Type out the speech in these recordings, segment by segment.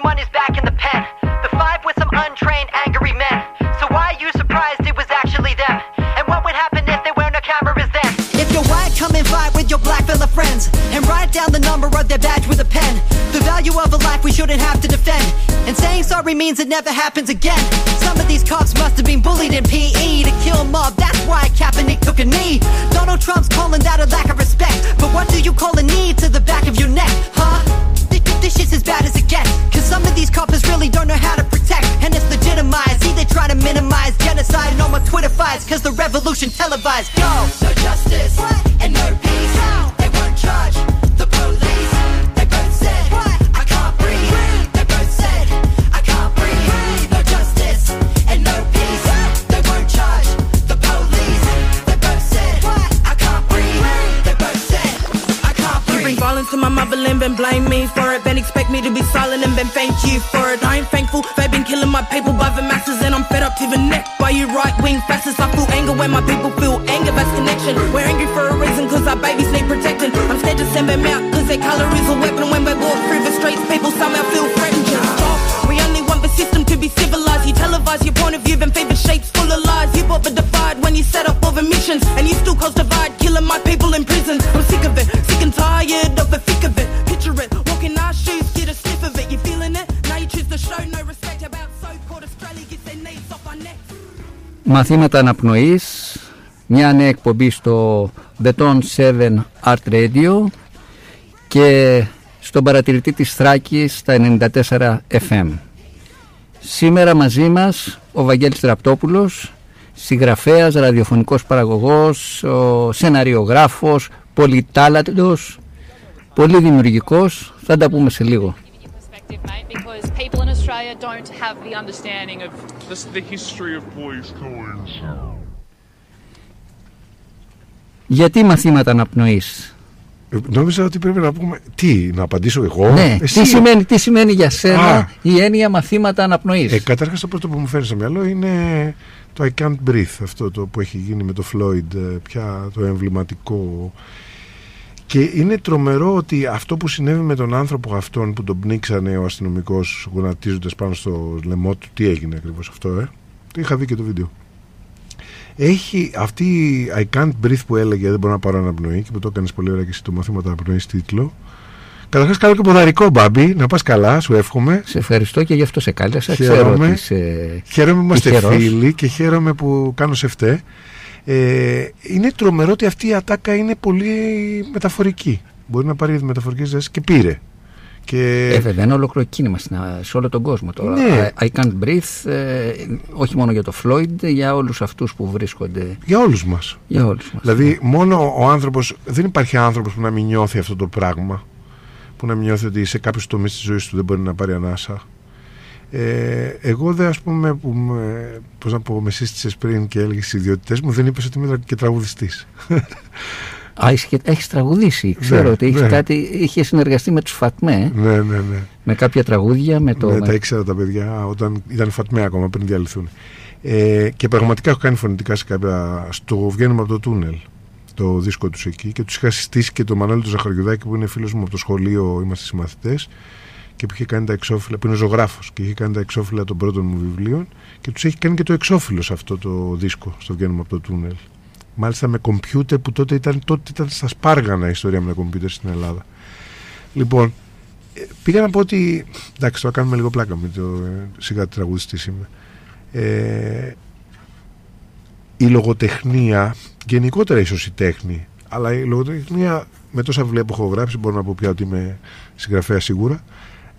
Money's back in the pen. The five with some untrained, angry men. So why are you surprised it was actually them? And what would happen if there weren't no cameras then? If you're white, come and vibe with your black fella friends. And write down the number of their badge with a pen. The value of a life we shouldn't have to defend. And saying sorry means it never happens again. Some of these cops must have been bullied in PE to kill mob. That's why Kaepernick took a knee. Donald Trump's calling that a lack of respect. But what do you call a knee to the back of your neck, huh? Th- This shit's as bad as it gets. Cause some of these coppers really don't know how to protect. And it's legitimized. See, they try to minimize genocide and all my Twitter fights. Cause the revolution televised. Yo! No justice and no peace. They won't charge the police. Then blame me for it. Then expect me to be silent and then thank you for it. I ain't thankful, they've been killing my people by the masses, and I'm fed up to the neck by you right wing fascists. I feel anger when my people feel anger, that's connection. We're angry for a reason, cause our babies need protecting. I'm scared to send them out, cause their colour is a weapon. When we walk through the streets, people somehow feel threatened. Just stop. We only want the system to be civilized. You televise your point of view, then feed the shapes full of lies. You bought the divide when you set up all the missions, and you still cause divide, killing my people in prisons. I'm sick of it, sick and tired of the Μαθήματα αναπνοής, μια νέα εκπομπή στο The Tone 7 Art Radio και στον παρατηρητή της Θράκης στα 94 FM. Σήμερα μαζί μας ο Βαγγέλης Τραπτόπουλος, συγγραφέας, ραδιοφωνικός παραγωγός, ο σεναριογράφος, πολυτάλαντος, πολύ δημιουργικός. Θα τα πούμε σε λίγο. Perspective, mate, because people in Australia don't have the understanding of This is the history of police killings. Γιατί μαθήματα αναπνοής. Ε, Νόμιζα ότι πρέπει να πούμε. Τι, να απαντήσω εγώ; Ναι, Εσύ. τι σημαίνει, τι σημαίνει για σένα Α. η έννοια μαθήματα αναπνοής. Ε, Καταρχάς, το πρώτο που μου φέρνει στο μυαλό είναι το I can't breathe. Αυτό το που έχει γίνει με το Floyd, ε, πια το εμβληματικό. Και είναι τρομερό ότι αυτό που συνέβη με τον άνθρωπο αυτόν που τον πνίξανε ο αστυνομικός γονατίζοντας πάνω στο λαιμό του, τι έγινε ακριβώς αυτό, ε; Το είχα δει και το βίντεο. Έχει αυτή η I can't breathe που έλεγε Δεν μπορώ να πάρω αναπνοή και που το έκανες πολύ ωραία και εσύ το μαθήματα αναπνοής τίτλο. Καταρχάς, καλό και ποδαρικό, Μπάμπη. Να πας καλά, σου εύχομαι. Σε ευχαριστώ και γι' αυτό σε κάλεσα. Ξέρω Χαίρομαι. ότι είσαι Χαίρομαι που είμαστε τυχερός. φίλοι και χαίρομαι που κάνω σε φταί. Ε, είναι τρομερό ότι αυτή η ατάκα είναι πολύ μεταφορική. Μπορεί να πάρει μεταφορική ζέση και πήρε. Και Ε, βέβαια, είναι ολόκληρο κίνημα στην- σε όλο τον κόσμο τώρα. Ναι. I, I can't breathe, ε, όχι μόνο για το Floyd, για όλους αυτούς που βρίσκονται. για όλους μας. Για όλους μας. Δηλαδή, μόνο ο άνθρωπος, δεν υπάρχει άνθρωπος που να μην νιώθει αυτό το πράγμα. Που να μην νιώθει ότι σε κάποιους τομείς της ζωής του δεν μπορεί να πάρει ανάσα. Ε, εγώ δεν, ας πούμε, που με, πώς να πω, με σύστησες πριν και έλεγες τις ιδιότητες μου, δεν είπες ότι είμαι και τραγουδιστής. Α, έχεις, έχεις τραγουδήσει. Ξέρω Ναι, ότι έχεις ναι. κάτι, είχες συνεργαστεί με τους Φατμέ, ε, ναι, ναι, ναι. με κάποια τραγούδια, με το... Ναι, με- τα ήξερα τα παιδιά όταν ήταν φατμέ ακόμα πριν διαλυθούν. Ε, και πραγματικά έχω κάνει φωνητικά σε κάποια. στο βγαίνουμε από το τούνελ. Το δίσκο τους εκεί και τους είχα συστήσει και τον Μανώλη του Ζαχαριουδάκη που είναι φίλος μου από το σχολείο, είμαστε συμμαθητές και που είχε κάνει τα εξώφυλλα, που είναι ζωγράφος και είχε κάνει τα εξώφυλλα των πρώτων μου βιβλίων και τους έχει κάνει και το εξώφυλλο σε αυτό το δίσκο, στο βγαίνουμε από το τούνελ. Μάλιστα με κομπιούτερ που τότε ήταν, τότε ήταν στα σπάργανα η ιστορία με τα κομπιούτερ στην Ελλάδα. Λοιπόν, ε, πήγα να πω ότι. Εντάξει, τώρα κάνουμε λίγο πλάκα με το ε, σιγά τραγουδιστής είμαι. Ε, η λογοτεχνία, γενικότερα ίσως η τέχνη, αλλά η λογοτεχνία με τόσα βιβλία που έχω γράψει, μπορώ να πω πια ότι είμαι συγγραφέα σίγουρα.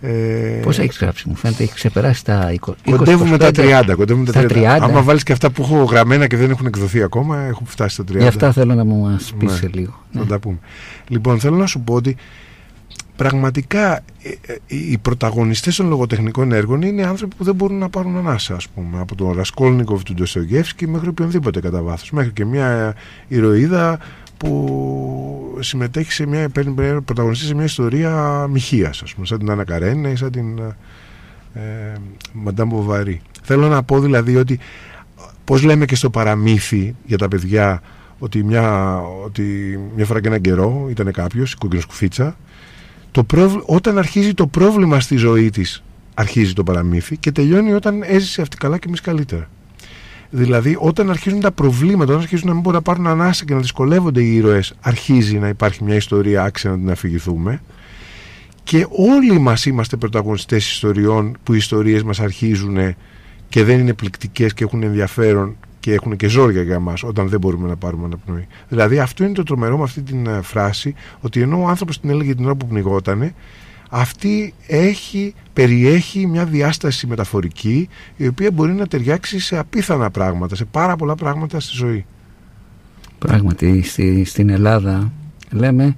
Ε, Πώς έχεις γράψει, μου φαίνεται, έχεις ξεπεράσει τα 20. Κοντεύουμε τα 25. 30. Κοντεύουμε Στα τα 30. 30. Άμα βάλεις και αυτά που έχω γραμμένα και δεν έχουν εκδοθεί ακόμα, έχουν φτάσει στα 30. Γι' αυτά θέλω να μου μας πεις Ναι. σε λίγο. Θα Ναι. τα πούμε. Λοιπόν, θέλω να σου πω ότι πραγματικά ε, ε, οι πρωταγωνιστές των λογοτεχνικών έργων είναι άνθρωποι που δεν μπορούν να πάρουν ανάσα, ας πούμε. Από τον Ρασκόλνικοφ του Ντοστογεύσκη μέχρι οποιονδήποτε κατά βάθος. Μέχρι και μια ηρωίδα που συμμετέχει σε μια, παίρνει πρωταγωνιστή σε μια ιστορία μοιχείας, ας πούμε, σαν την Άννα Καρένα ή σαν την ε, Μαντάμ Μποβαρή. Θέλω να πω δηλαδή ότι πώς λέμε και στο παραμύθι για τα παιδιά ότι μια, ότι μια φορά και έναν καιρό ήταν κάποιος, η κόκκινη σκουφίτσα το πρόβλ- όταν αρχίζει το πρόβλημα στη ζωή της αρχίζει το παραμύθι και τελειώνει όταν έζησε αυτή καλά και εμείς καλύτερα. Δηλαδή, όταν αρχίζουν τα προβλήματα, όταν αρχίζουν να μην μπορούν να πάρουν ανάσα και να δυσκολεύονται οι ήρωες, αρχίζει να υπάρχει μια ιστορία άξια να την αφηγηθούμε. Και όλοι μας είμαστε πρωταγωνιστές ιστοριών που οι ιστορίες μας αρχίζουν και δεν είναι πληκτικές και έχουν ενδιαφέρον και έχουν και ζόρια για μας όταν δεν μπορούμε να πάρουμε αναπνοή. Δηλαδή, αυτό είναι το τρομερό με αυτή την ε, φράση, ότι ενώ ο άνθρωπος την έλεγε την ώρα που πνιγότανε, αυτή έχει, περιέχει μια διάσταση μεταφορική η οποία μπορεί να ταιριάξει σε απίθανα πράγματα, σε πάρα πολλά πράγματα στη ζωή. Πράγματι, στη, στην Ελλάδα λέμε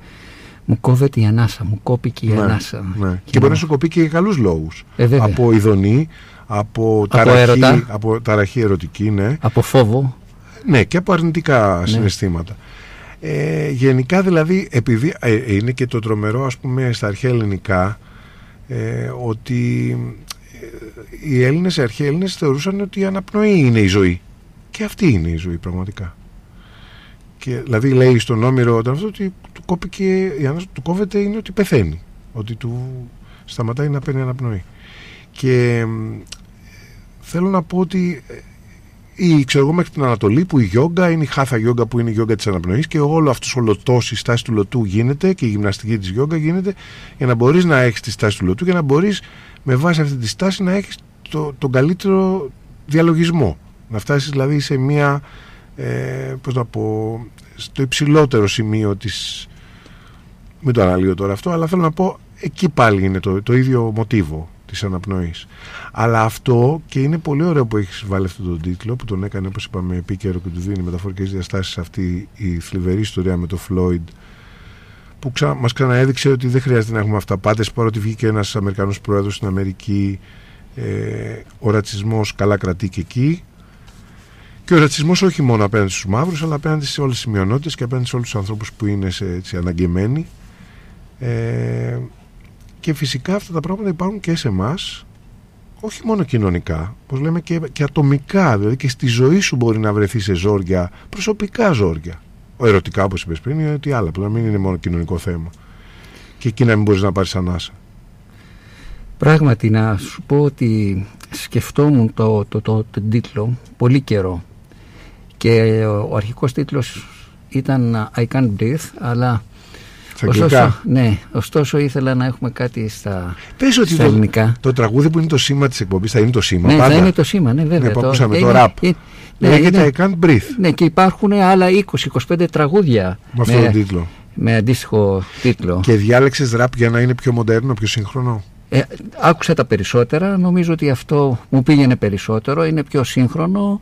μου κόβεται η ανάσα, μου κόπηκε η Ναι, ανάσα. ναι. Και, μπορεί να σου κοπεί και για καλούς λόγους. Ε, βέβαια. από ειδονή, από ταραχή, έρωτα. από ταραχή ερωτική, ναι. Από φόβο. Ναι, και από αρνητικά Ναι. συναισθήματα. Ε, γενικά δηλαδή, επειδή ε, είναι και το τρομερό ας πούμε στα αρχαία ελληνικά ε, ότι ε, οι Έλληνες, οι αρχαίοι Έλληνες θεωρούσαν ότι η αναπνοή είναι η ζωή. Και αυτή είναι η ζωή πραγματικά. Και, δηλαδή λέει στον Όμηρο όταν αυτό ότι του, κόπηκε, η ανάσα του κόβεται είναι ότι πεθαίνει. Ότι του σταματάει να παίρνει αναπνοή. Και μ, θέλω να πω ότι ε, ή ξέρω εγώ μέχρι την Ανατολή που η γιόγκα είναι η χάθα γιόγκα που είναι η γιόγκα της αναπνοής και όλο αυτός ο λωτός, η στάση του λωτού γίνεται και η γυμναστική της γιόγκα γίνεται για να μπορείς να έχεις τη στάση του λωτού και να μπορείς με βάση αυτή τη στάση να έχεις το, τον καλύτερο διαλογισμό. Να φτάσεις δηλαδή σε μια, ε, πώς να πω, στο υψηλότερο σημείο της, μην το αναλύω τώρα αυτό, αλλά θέλω να πω εκεί πάλι είναι το, το ίδιο μοτίβο της αναπνοής. Αλλά αυτό και είναι πολύ ωραίο που έχεις βάλει αυτόν τον τίτλο που τον έκανε όπως είπαμε επίκαιρο και του δίνει μεταφορικές διαστάσεις αυτή η θλιβερή ιστορία με το Floyd που ξα... μας ξαναέδειξε ότι δεν χρειάζεται να έχουμε αυταπάτες παρότι βγήκε ένας Αμερικανός πρόεδρος στην Αμερική ε, ο ρατσισμός καλά κρατεί και εκεί και ο ρατσισμός όχι μόνο απέναντι στους μαύρους αλλά απέναντι σε όλες τις μειονότητες και απέναντι σε όλους τους ανθρώπους που είναι σε, έτσι, αναγκεμένοι ε, και φυσικά αυτά τα πράγματα υπάρχουν και σε εμάς, όχι μόνο κοινωνικά, πώς λέμε και, και ατομικά, δηλαδή και στη ζωή σου μπορεί να βρεθεί σε ζόρια, προσωπικά ζόρια. Ο ερωτικά, όπως είπες πριν, είναι ότι άλλα, που να μην είναι μόνο κοινωνικό θέμα. Και εκεί να μην μπορείς να πάρεις ανάσα. Πράγματι να σου πω ότι σκεφτόμουν το, το, το, τον τίτλο πολύ καιρό και ο, ο αρχικός τίτλος ήταν I can't breathe αλλά Στα ωστόσο, αγγλικά. ναι, ωστόσο ήθελα να έχουμε κάτι στα, Πες ότι στα το, ελληνικά. το τραγούδι που είναι το σήμα της εκπομπής θα είναι το σήμα Ναι, πάντα. θα είναι το σήμα, ναι βέβαια. Ναι, που ακούσαμε, είναι- το rap. είναι- ναι, Λέγεται είναι- I can't breathe ναι, και υπάρχουν άλλα 20-25 τραγούδια με αυτόν τον τίτλο. με αντίστοιχο τίτλο. Και διάλεξες ραπ για να είναι πιο μοντέρνο, πιο σύγχρονο; Ε, άκουσα τα περισσότερα, νομίζω ότι αυτό μου πήγαινε περισσότερο, είναι πιο σύγχρονο.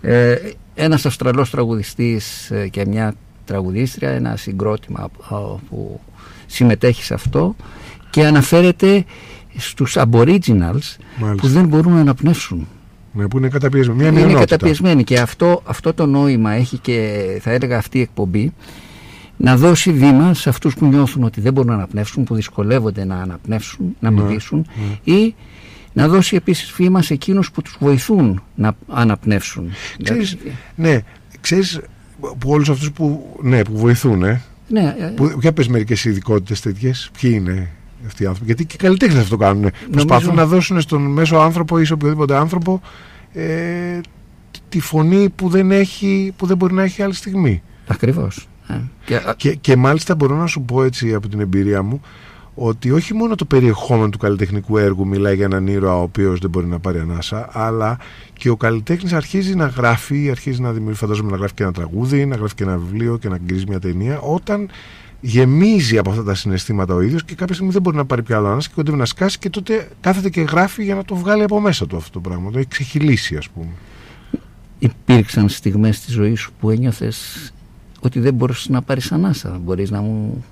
Ε, ένας Αυστραλός τραγουδιστής ε, και μια τραγουδίστρια, ένα συγκρότημα α, που συμμετέχει σε αυτό και αναφέρεται στους aboriginals Μάλιστα. που δεν μπορούν να αναπνεύσουν. Ναι, που είναι καταπιεσμένο. Μια Είναι μειονότητα. καταπιεσμένοι και αυτό, αυτό το νόημα έχει και θα έλεγα αυτή η εκπομπή να δώσει βήμα σε αυτούς που νιώθουν ότι δεν μπορούν να αναπνεύσουν, που δυσκολεύονται να αναπνεύσουν, να Ναι, μιλήσουν ή να δώσει επίσης βήμα σε εκείνους που τους βοηθούν να αναπνεύσουν. Ξέρεις, Δηλαδή, ναι, ξέρεις που όλους αυτούς που, ναι, που βοηθούν, ε, ναι, ε, που, για πες μερικές ειδικότητες τέτοιες, ποιοι είναι αυτοί οι άνθρωποι, γιατί και οι καλλιτέχνες αυτό κάνουν. Προσπαθούν να δώσουν στον μέσο άνθρωπο ή σε οποιοδήποτε άνθρωπο ε, τη φωνή που δεν, έχει, που δεν μπορεί να έχει άλλη στιγμή. ακριβώς. ε. Και, α, Και, και μάλιστα μπορώ να σου πω έτσι από την εμπειρία μου ότι όχι μόνο το περιεχόμενο του καλλιτεχνικού έργου μιλάει για έναν ήρωα ο οποίος δεν μπορεί να πάρει ανάσα, αλλά και ο καλλιτέχνης αρχίζει να γράφει, αρχίζει να δημιουργεί, φαντάζομαι να γράφει και ένα τραγούδι, να γράφει και ένα βιβλίο και να γκρίζει μια ταινία, όταν γεμίζει από αυτά τα συναισθήματα ο ίδιος και κάποια στιγμή δεν μπορεί να πάρει πια άλλο ανάσα και κοντεύει να σκάσει και τότε κάθεται και γράφει για να το βγάλει από μέσα του αυτό το πράγμα. Το έχει ξεχυλήσει ας πούμε. υπήρξαν στιγμές στη ζωή σου που ένιωθες ότι δεν μπορούσες να πάρεις ανάσα. Μπορείς να μου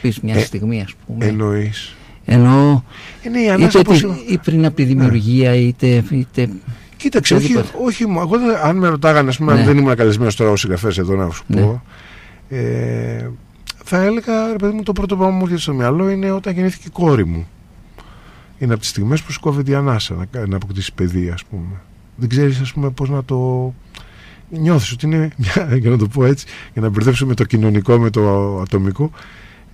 πεις μια Ε, στιγμή ας πούμε. Εννοείς. Εννοώ Ε, ναι, η ανάσα είτε πώς- τη- ή πριν από τη δημιουργία είτε, είτε Κοίταξε, όχι, Οτιδήποτε. όχι, μου- εγώ δεν- αν με ρωτάγανε, ας πούμε, αν Ναι. δεν ήμουν καλεσμένος τώρα ως συγγραφέας εδώ να σου Ναι. πω, ε, θα έλεγα, ρε παιδί μου, το πρώτο πράγμα που μου έρχεται στο μυαλό είναι όταν γεννήθηκε η κόρη μου. Είναι από τις στιγμές που σου κόβεται η ανάσα να, κα- να αποκτήσει παιδί, ας πούμε. Δεν ξέρεις, ας πούμε, πώς να το. Νιώθεις ότι είναι, μια, για να το πω έτσι, για να μπερδέψουμε το κοινωνικό με το ατομικό,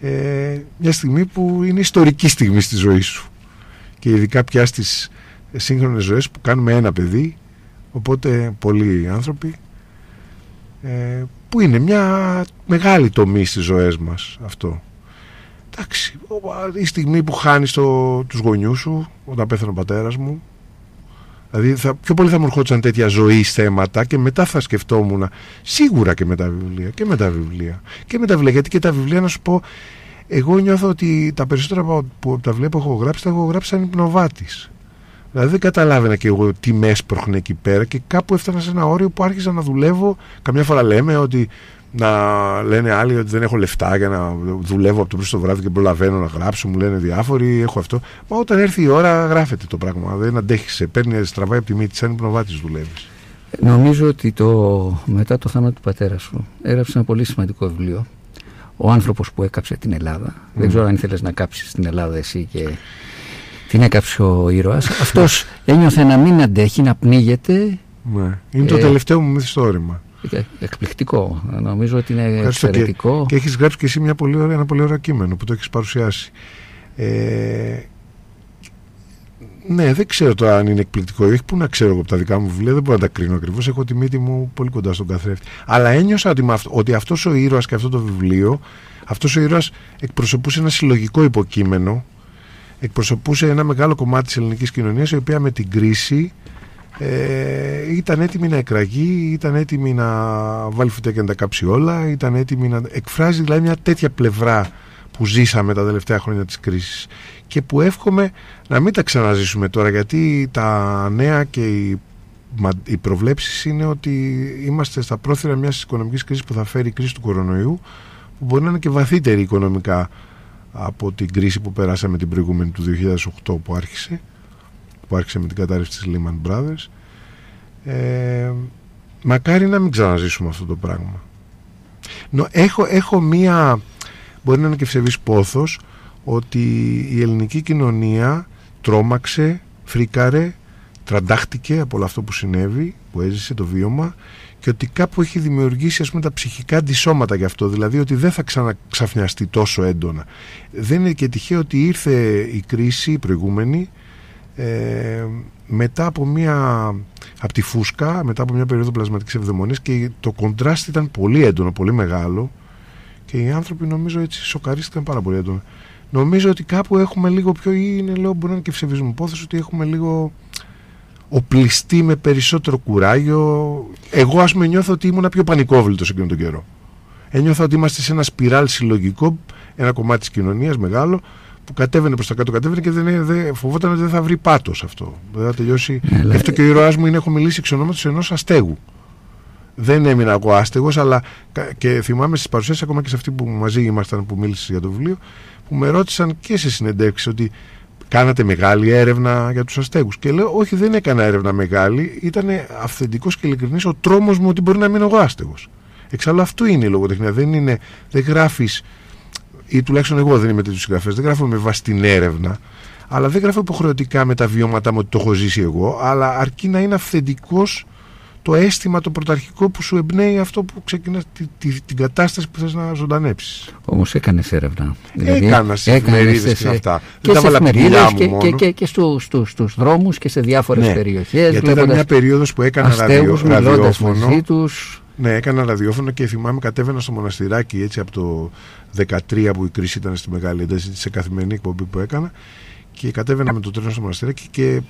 ε, μια στιγμή που είναι ιστορική στιγμή στη ζωή σου. Και και ειδικά πια στις σύγχρονες ζωές που κάνουμε ένα παιδί οπότε πολλοί άνθρωποι ε, που είναι μια μεγάλη τομή στις ζωές μας αυτό εντάξει η στιγμή που χάνεις το, τους γονιούς σου όταν πέθανε ο πατέρας μου Δηλαδή θα, πιο πολύ θα μου ερχόντουσαν τέτοια ζωή θέματα και μετά θα σκεφτόμουν σίγουρα και με τα βιβλία και με τα βιβλία και με τα βιβλία γιατί και τα βιβλία να σου πω εγώ νιώθω ότι τα περισσότερα που τα βιβλία που έχω γράψει τα έχω γράψει σαν υπνοβάτης Δηλαδή δεν καταλάβαινα και εγώ τι με έσπροχνε εκεί πέρα και κάπου έφτανα σε ένα όριο που άρχισα να δουλεύω. Καμιά φορά λέμε ότι να λένε άλλοι ότι δεν έχω λεφτά για να δουλεύω από το πρωί στο βράδυ και προλαβαίνω να γράψω. Μου λένε διάφοροι, έχω αυτό. Μα όταν έρθει η ώρα, γράφεται το πράγμα. Δεν αντέχει, σε παίρνεις, στραβάει από τη μύτη, σαν υπνοβάτης δουλεύεις. Νομίζω ότι το, μετά το θάνατο του πατέρα σου έγραψες ένα πολύ σημαντικό βιβλίο. Ο άνθρωπος που έκαψε την Ελλάδα. Δεν ξέρω αν ήθελες να κάψεις την Ελλάδα εσύ και την έκαψε ο ήρωας. Αυτός ένιωθε να μην αντέχει, να πνίγεται. Ναι. Είναι το ε, τελευταίο μου μυθιστόρημα. Ε, εκπληκτικό. Νομίζω ότι είναι εξαιρετικό. Και, και έχεις γράψει και εσύ μια πολύ ωραία, ένα πολύ ωραίο κείμενο που το έχεις παρουσιάσει. Ε, ναι, δεν ξέρω τώρα αν είναι εκπληκτικό. Όχι που να ξέρω εγώ από τα δικά μου βιβλία, δεν μπορώ να τα κρίνω ακριβώς. Έχω τη μύτη μου πολύ κοντά στον καθρέφτη. Αλλά ένιωσα ότι, ότι αυτός ο ήρωας και αυτό το βιβλίο, αυτός ο ήρωας εκπροσωπούσε ένα συλλογικό υποκείμενο, εκπροσωπούσε ένα μεγάλο κομμάτι της ελληνικής κοινωνίας, η οποία με την κρίση ε, ήταν έτοιμη να εκραγεί, ήταν έτοιμη να βάλει φυτέκια να τα κάψει όλα, ήταν έτοιμη να εκφράζει δηλαδή μια τέτοια πλευρά που ζήσαμε τα τελευταία χρόνια της κρίσης. Και που εύχομαι να μην τα ξαναζήσουμε τώρα γιατί τα νέα και οι, οι προβλέψεις είναι ότι είμαστε στα πρόθυρα μιας οικονομικής κρίσης που θα φέρει η κρίση του κορονοϊού που μπορεί να είναι και βαθύτερη οικονομικά από την κρίση που περάσαμε την προηγούμενη του 2008 που άρχισε που άρχισε με την κατάρρευση της Lehman Brothers. Ε, μακάρι να μην ξαναζήσουμε αυτό το πράγμα. Έχω, έχω μία μπορεί να είναι και ψευής πόθος ότι η ελληνική κοινωνία τρόμαξε, φρίκαρε τραντάχτηκε από όλο αυτό που συνέβη που έζησε το βίωμα και ότι κάπου έχει δημιουργήσει ας πούμε τα ψυχικά αντισώματα γι' αυτό. Δηλαδή ότι δεν θα ξαναξαφνιαστεί τόσο έντονα. Δεν είναι και τυχαίο ότι ήρθε η κρίση η προηγούμενη ε, μετά από μια από τη φούσκα, μετά από μια περίοδο πλασματικής ευδαιμονίας και το κοντράστ ήταν πολύ έντονο, πολύ μεγάλο και οι άνθρωποι νομίζω έτσι σοκαρίστηκαν πάρα πολύ έντονα. Νομίζω ότι κάπου έχουμε λίγο πιο, ή είναι λέω μπορεί να είναι και ψευδισμό πόθος, ότι έχουμε λίγο οπλιστεί με περισσότερο κουράγιο. Εγώ ας πούμε νιώθω ότι ήμουν πιο πανικόβλητος εκείνον τον καιρό. Ένιωθα ότι είμαστε σε ένα σπιράλ συλλογικό, ένα κομμάτι της κοινωνίας μεγάλο, που κατέβαινε προς τα κάτω, κατέβαινε και δεν, δεν, φοβόταν ότι δεν θα βρει πάτος αυτό. Δεν θα τελειώσει. Ναι, αυτό και ο ήρωάς μου είναι: Έχω μιλήσει εξ ονόματος ενός αστέγου. Δεν έμεινα εγώ άστεγος, αλλά και θυμάμαι στις παρουσιάσεις, ακόμα και σε αυτή που μαζί ήμασταν που μίλησες για το βιβλίο, που με ρώτησαν και σε συνεντεύξεις ότι κάνατε μεγάλη έρευνα για τους αστέγους. Και λέω: Όχι, δεν έκανα έρευνα μεγάλη. Ήταν αυθεντικός και ειλικρινής ο τρόμος μου ότι μπορεί να μείνω εγώ άστεγος. Εξάλλου αυτό είναι η λογοτεχνία. Δεν, είναι, δεν γράφεις ή τουλάχιστον εγώ δεν είμαι τέτοιος συγγραφέας, δεν γράφω με βάση την έρευνα, αλλά δεν γράφω υποχρεωτικά με τα βιώματά μου ότι το έχω ζήσει εγώ, αλλά αρκεί να είναι αυθεντικός το αίσθημα το πρωταρχικό που σου εμπνέει αυτό που ξεκινάς τη, την κατάσταση που θες να ζωντανέψεις. Όμως έκανες έρευνα. Δηλαδή, Έκανα στι εφημερίδες και αυτά. Και δεν τα βάλα και, και, και, και στους στους, στους δρόμους και σε διάφορες ναι, περιοχές. Γιατί ήταν μια περίοδος που έκανα ραδιο, ραδιόφωνο. Τους... Ναι, έκανα ραδιόφωνο και θυμάμαι κατέβαινα στο μοναστηράκι έτσι από το 13 που η κρίση ήταν στη Μεγάλη Ένταση, σε καθημερινή εκπομπή που έκανα και κατέβαινα με το τρένο στο μοναστηράκι και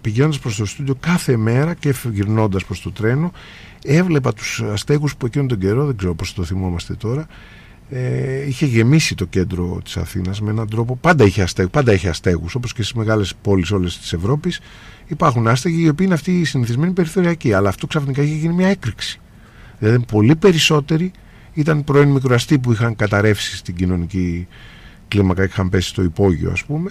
πηγαίνοντας προς το στούντιο κάθε μέρα και γυρνώντας προς το τρένο, έβλεπα τους αστέγους που εκείνον τον καιρό, δεν ξέρω πώς το θυμόμαστε τώρα, ε, είχε γεμίσει το κέντρο της Αθήνας με έναν τρόπο. Πάντα είχε αστέγους, πάντα είχε αστέγους, όπως και στις μεγάλες πόλεις όλες της Ευρώπης. Υπάρχουν άστεγοι οι οποίοι είναι αυτοί οι συνηθισμένοι περιθωριακοί. Αλλά αυτό ξαφνικά είχε γίνει μια έκρηξη. Δηλαδή, πολύ περισσότεροι ήταν πρώην μικροαστοί που είχαν καταρρεύσει στην κοινωνική κλίμακα, είχαν πέσει στο υπόγειο, ας πούμε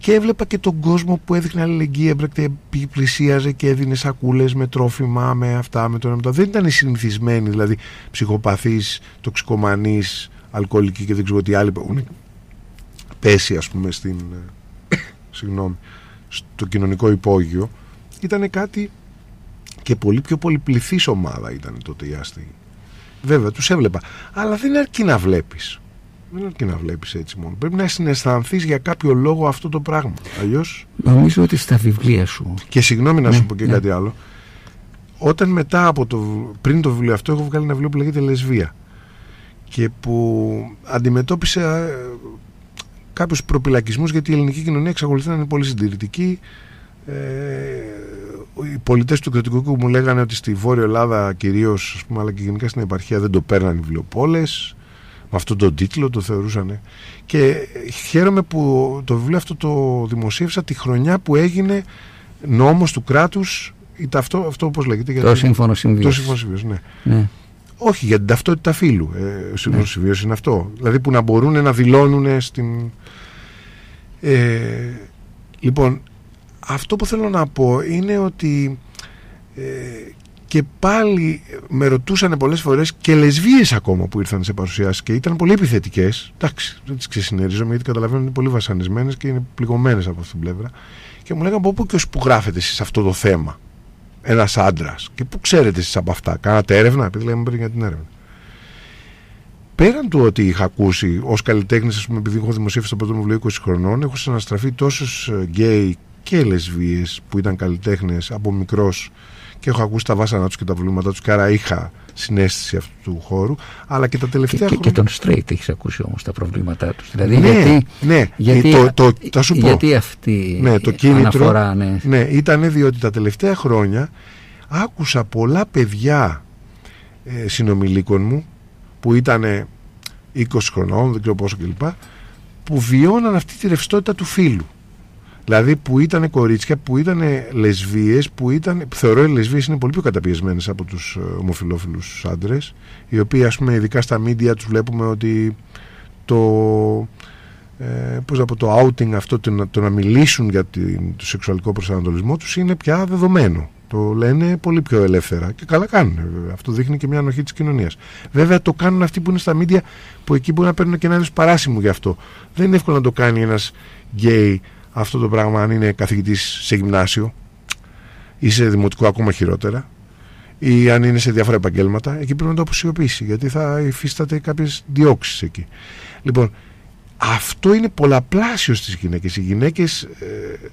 και έβλεπα και τον κόσμο που έδειχνε αλληλεγγύη, έμπρακτε, πλησίαζε και έδινε σακούλες με τρόφιμα, με αυτά, με το ένα με το Δεν ήταν οι συνηθισμένοι, δηλαδή ψυχοπαθείς, τοξικομανείς, αλκοολικοί και δεν ξέρω τι άλλοι που έχουν πέσει, ας πούμε, στην, συγγνώμη, στο κοινωνικό υπόγειο. Ήταν κάτι και πολύ πιο πολυπληθής ομάδα ήταν τότε οι άστεγοι. Βέβαια, τους έβλεπα. Αλλά δεν αρκεί να βλέπεις. Δεν αρκεί να βλέπεις έτσι μόνο. Πρέπει να συναισθανθείς για κάποιο λόγο αυτό το πράγμα. Αλλιώ. Νομίζω ότι στα βιβλία σου. Και συγγνώμη να Ναι, σου πω και ναι. κάτι άλλο. Όταν μετά από το. πριν το βιβλίο αυτό, έχω βγάλει ένα βιβλίο που λέγεται Λεσβία. Και που αντιμετώπισε ε, κάποιους προπυλακισμούς γιατί η ελληνική κοινωνία εξακολουθεί να είναι πολύ συντηρητική. Ε, οι πολιτέ του κρατικού οίκου μου λέγανε ότι στη Βόρεια Ελλάδα κυρίως, αλλά και γενικά στην επαρχία δεν το παίρναν οι βιβλιοπόλες. Με αυτόν τον τίτλο το θεωρούσαν. Και χαίρομαι που το βιβλίο αυτό το δημοσίευσα τη χρονιά που έγινε νόμος του κράτους ή τα- αυτό, αυτό όπως λέγεται για Το την- σύμφωνο το συμβίωσης. σύμφωνο συμβίωσης, ναι. Ναι. Όχι για την ταυτότητα φύλου. Ε, ο σύμφωνος Ναι. συμβίωσης είναι αυτό. Δηλαδή που να μπορούν να δηλώνουν στην. Ε, λοιπόν, αυτό που θέλω να πω είναι ότι ε, και πάλι με ρωτούσαν πολλές φορές και λεσβείες ακόμα που ήρθαν σε παρουσιάσεις και ήταν πολύ επιθετικές. Εντάξει, δεν τις ξεσυνερίζομαι γιατί καταλαβαίνω ότι είναι πολύ βασανισμένες και είναι πληγωμένες από αυτήν την πλευρά. Και μου λέγανε από πού και ως που γράφετε εσείς αυτό το θέμα. Ένας άντρας. Και πού ξέρετε εσείς από αυτά. Κάνατε έρευνα, επειδή λέμε πριν για την έρευνα. Πέραν του ότι είχα ακούσει ως καλλιτέχνης, ας πούμε, επειδή έχω δημοσίευσει το πρώτο μου βιβλίο 20 χρονών, έχω συναστραφεί τόσους γκέι και λεσβείες που ήταν καλλιτέχνες από μικρός και έχω ακούσει τα βάσανα τους και τα προβλήματά τους και άρα είχα συνέστηση αυτού του χώρου. Αλλά και τα Και, τελευταία και, και χρόνια. τον straight έχεις ακούσει όμως τα προβλήματά τους. Δηλαδή Ναι, γιατί, ναι. γιατί, Το- το- θα σου πω. γιατί αυτή Ναι, το η κίνητρο. αναφορά, ναι. Ναι, ήταν διότι τα τελευταία χρόνια άκουσα πολλά παιδιά ε, συνομιλίκων μου που ήταν 20 χρονών, δεν ξέρω πόσο κλπ. που βιώναν αυτή τη ρευστότητα του φίλου. Δηλαδή που ήταν κορίτσια, που ήταν λεσβείες, που ήταν, θεωρώ οι λεσβείες είναι πολύ πιο καταπιεσμένες από τους ε, ομοφιλόφιλους άντρες, οι οποίοι ας πούμε ειδικά στα μίντια τους βλέπουμε ότι το, ε, πώς να πω, το outing αυτό, το να, το να μιλήσουν για την, το σεξουαλικό προσανατολισμό τους είναι πια δεδομένο. Το λένε πολύ πιο ελεύθερα και καλά κάνουν. βέβαια. Αυτό δείχνει και μια ανοχή της κοινωνίας. Βέβαια το κάνουν αυτοί που είναι στα μίντια που εκεί μπορεί να παίρνουν και ένα είδος παράσημο γι' αυτό. Δεν είναι εύκολο να το κάνει ένας γκέι αυτό το πράγμα αν είναι καθηγητής σε γυμνάσιο ή σε δημοτικό ακόμα χειρότερα ή αν είναι σε διάφορα επαγγέλματα, εκεί πρέπει να το αποσιωπήσει γιατί θα υφίσταται κάποιες διώξεις εκεί. Λοιπόν, αυτό είναι πολλαπλάσιο στις γυναίκες. Οι γυναίκες, ε,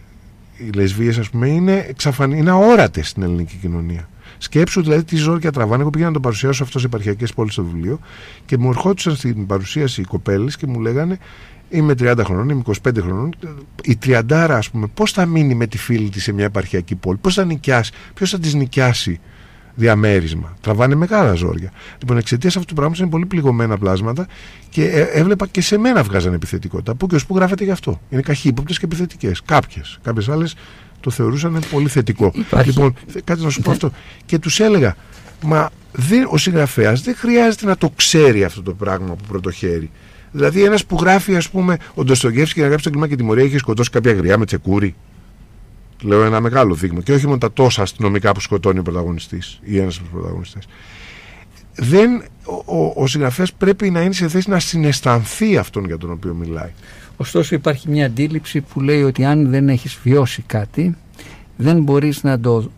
οι λεσβείες ας πούμε, είναι, εξαφαν... είναι αόρατες στην ελληνική κοινωνία. Σκέψου δηλαδή τι ζόρια τραβάνε. Εγώ πήγα να το παρουσιάσω αυτό σε επαρχιακές πόλεις στο βιβλίο και μου ερχόντουσαν στην παρουσίαση οι κοπέλες και μου λέγανε Είμαι 30 χρονών, είμαι 25 χρονών. Η τριαντάρα, ας πούμε, πώς θα μείνει με τη φίλη της σε μια επαρχιακή πόλη, πώς θα νοικιάσει, ποιος θα της νοικιάσει διαμέρισμα; Τραβάνε μεγάλα ζόρια. Λοιπόν, εξαιτίας αυτού του πράγματος είναι πολύ πληγωμένα πλάσματα και ε, έβλεπα και σε μένα βγάζαν επιθετικότητα. Πού και ως πού γράφεται γι' αυτό. Είναι καχύποπτες και επιθετικές. Κάποιες. Κάποιες άλλες το θεωρούσαν πολύ θετικό. Υπάρχει. Λοιπόν, θε- κάτι να σου πω Ναι. αυτό. Και τους έλεγα, μα δεν, ο συγγραφέας δεν χρειάζεται να το ξέρει αυτό το πράγμα από πρώτο χέρι. Δηλαδή, ένας που γράφει, ας πούμε, ο Ντοστογεύσκη να γράψει το κλίμα και τιμωρία είχε σκοτώσει κάποια γριά με τσεκούρι. Λέω ένα μεγάλο δείγμα. Και όχι μόνο τα τόσα αστυνομικά που σκοτώνει ο πρωταγωνιστής ή ένας από τους πρωταγωνιστές. Δεν, ο, ο, ο συγγραφέας πρέπει να είναι σε θέση να συναισθανθεί αυτόν για τον οποίο μιλάει. Ωστόσο υπάρχει μια αντίληψη που λέει ότι αν δεν έχεις βιώσει κάτι δεν μπορείς να το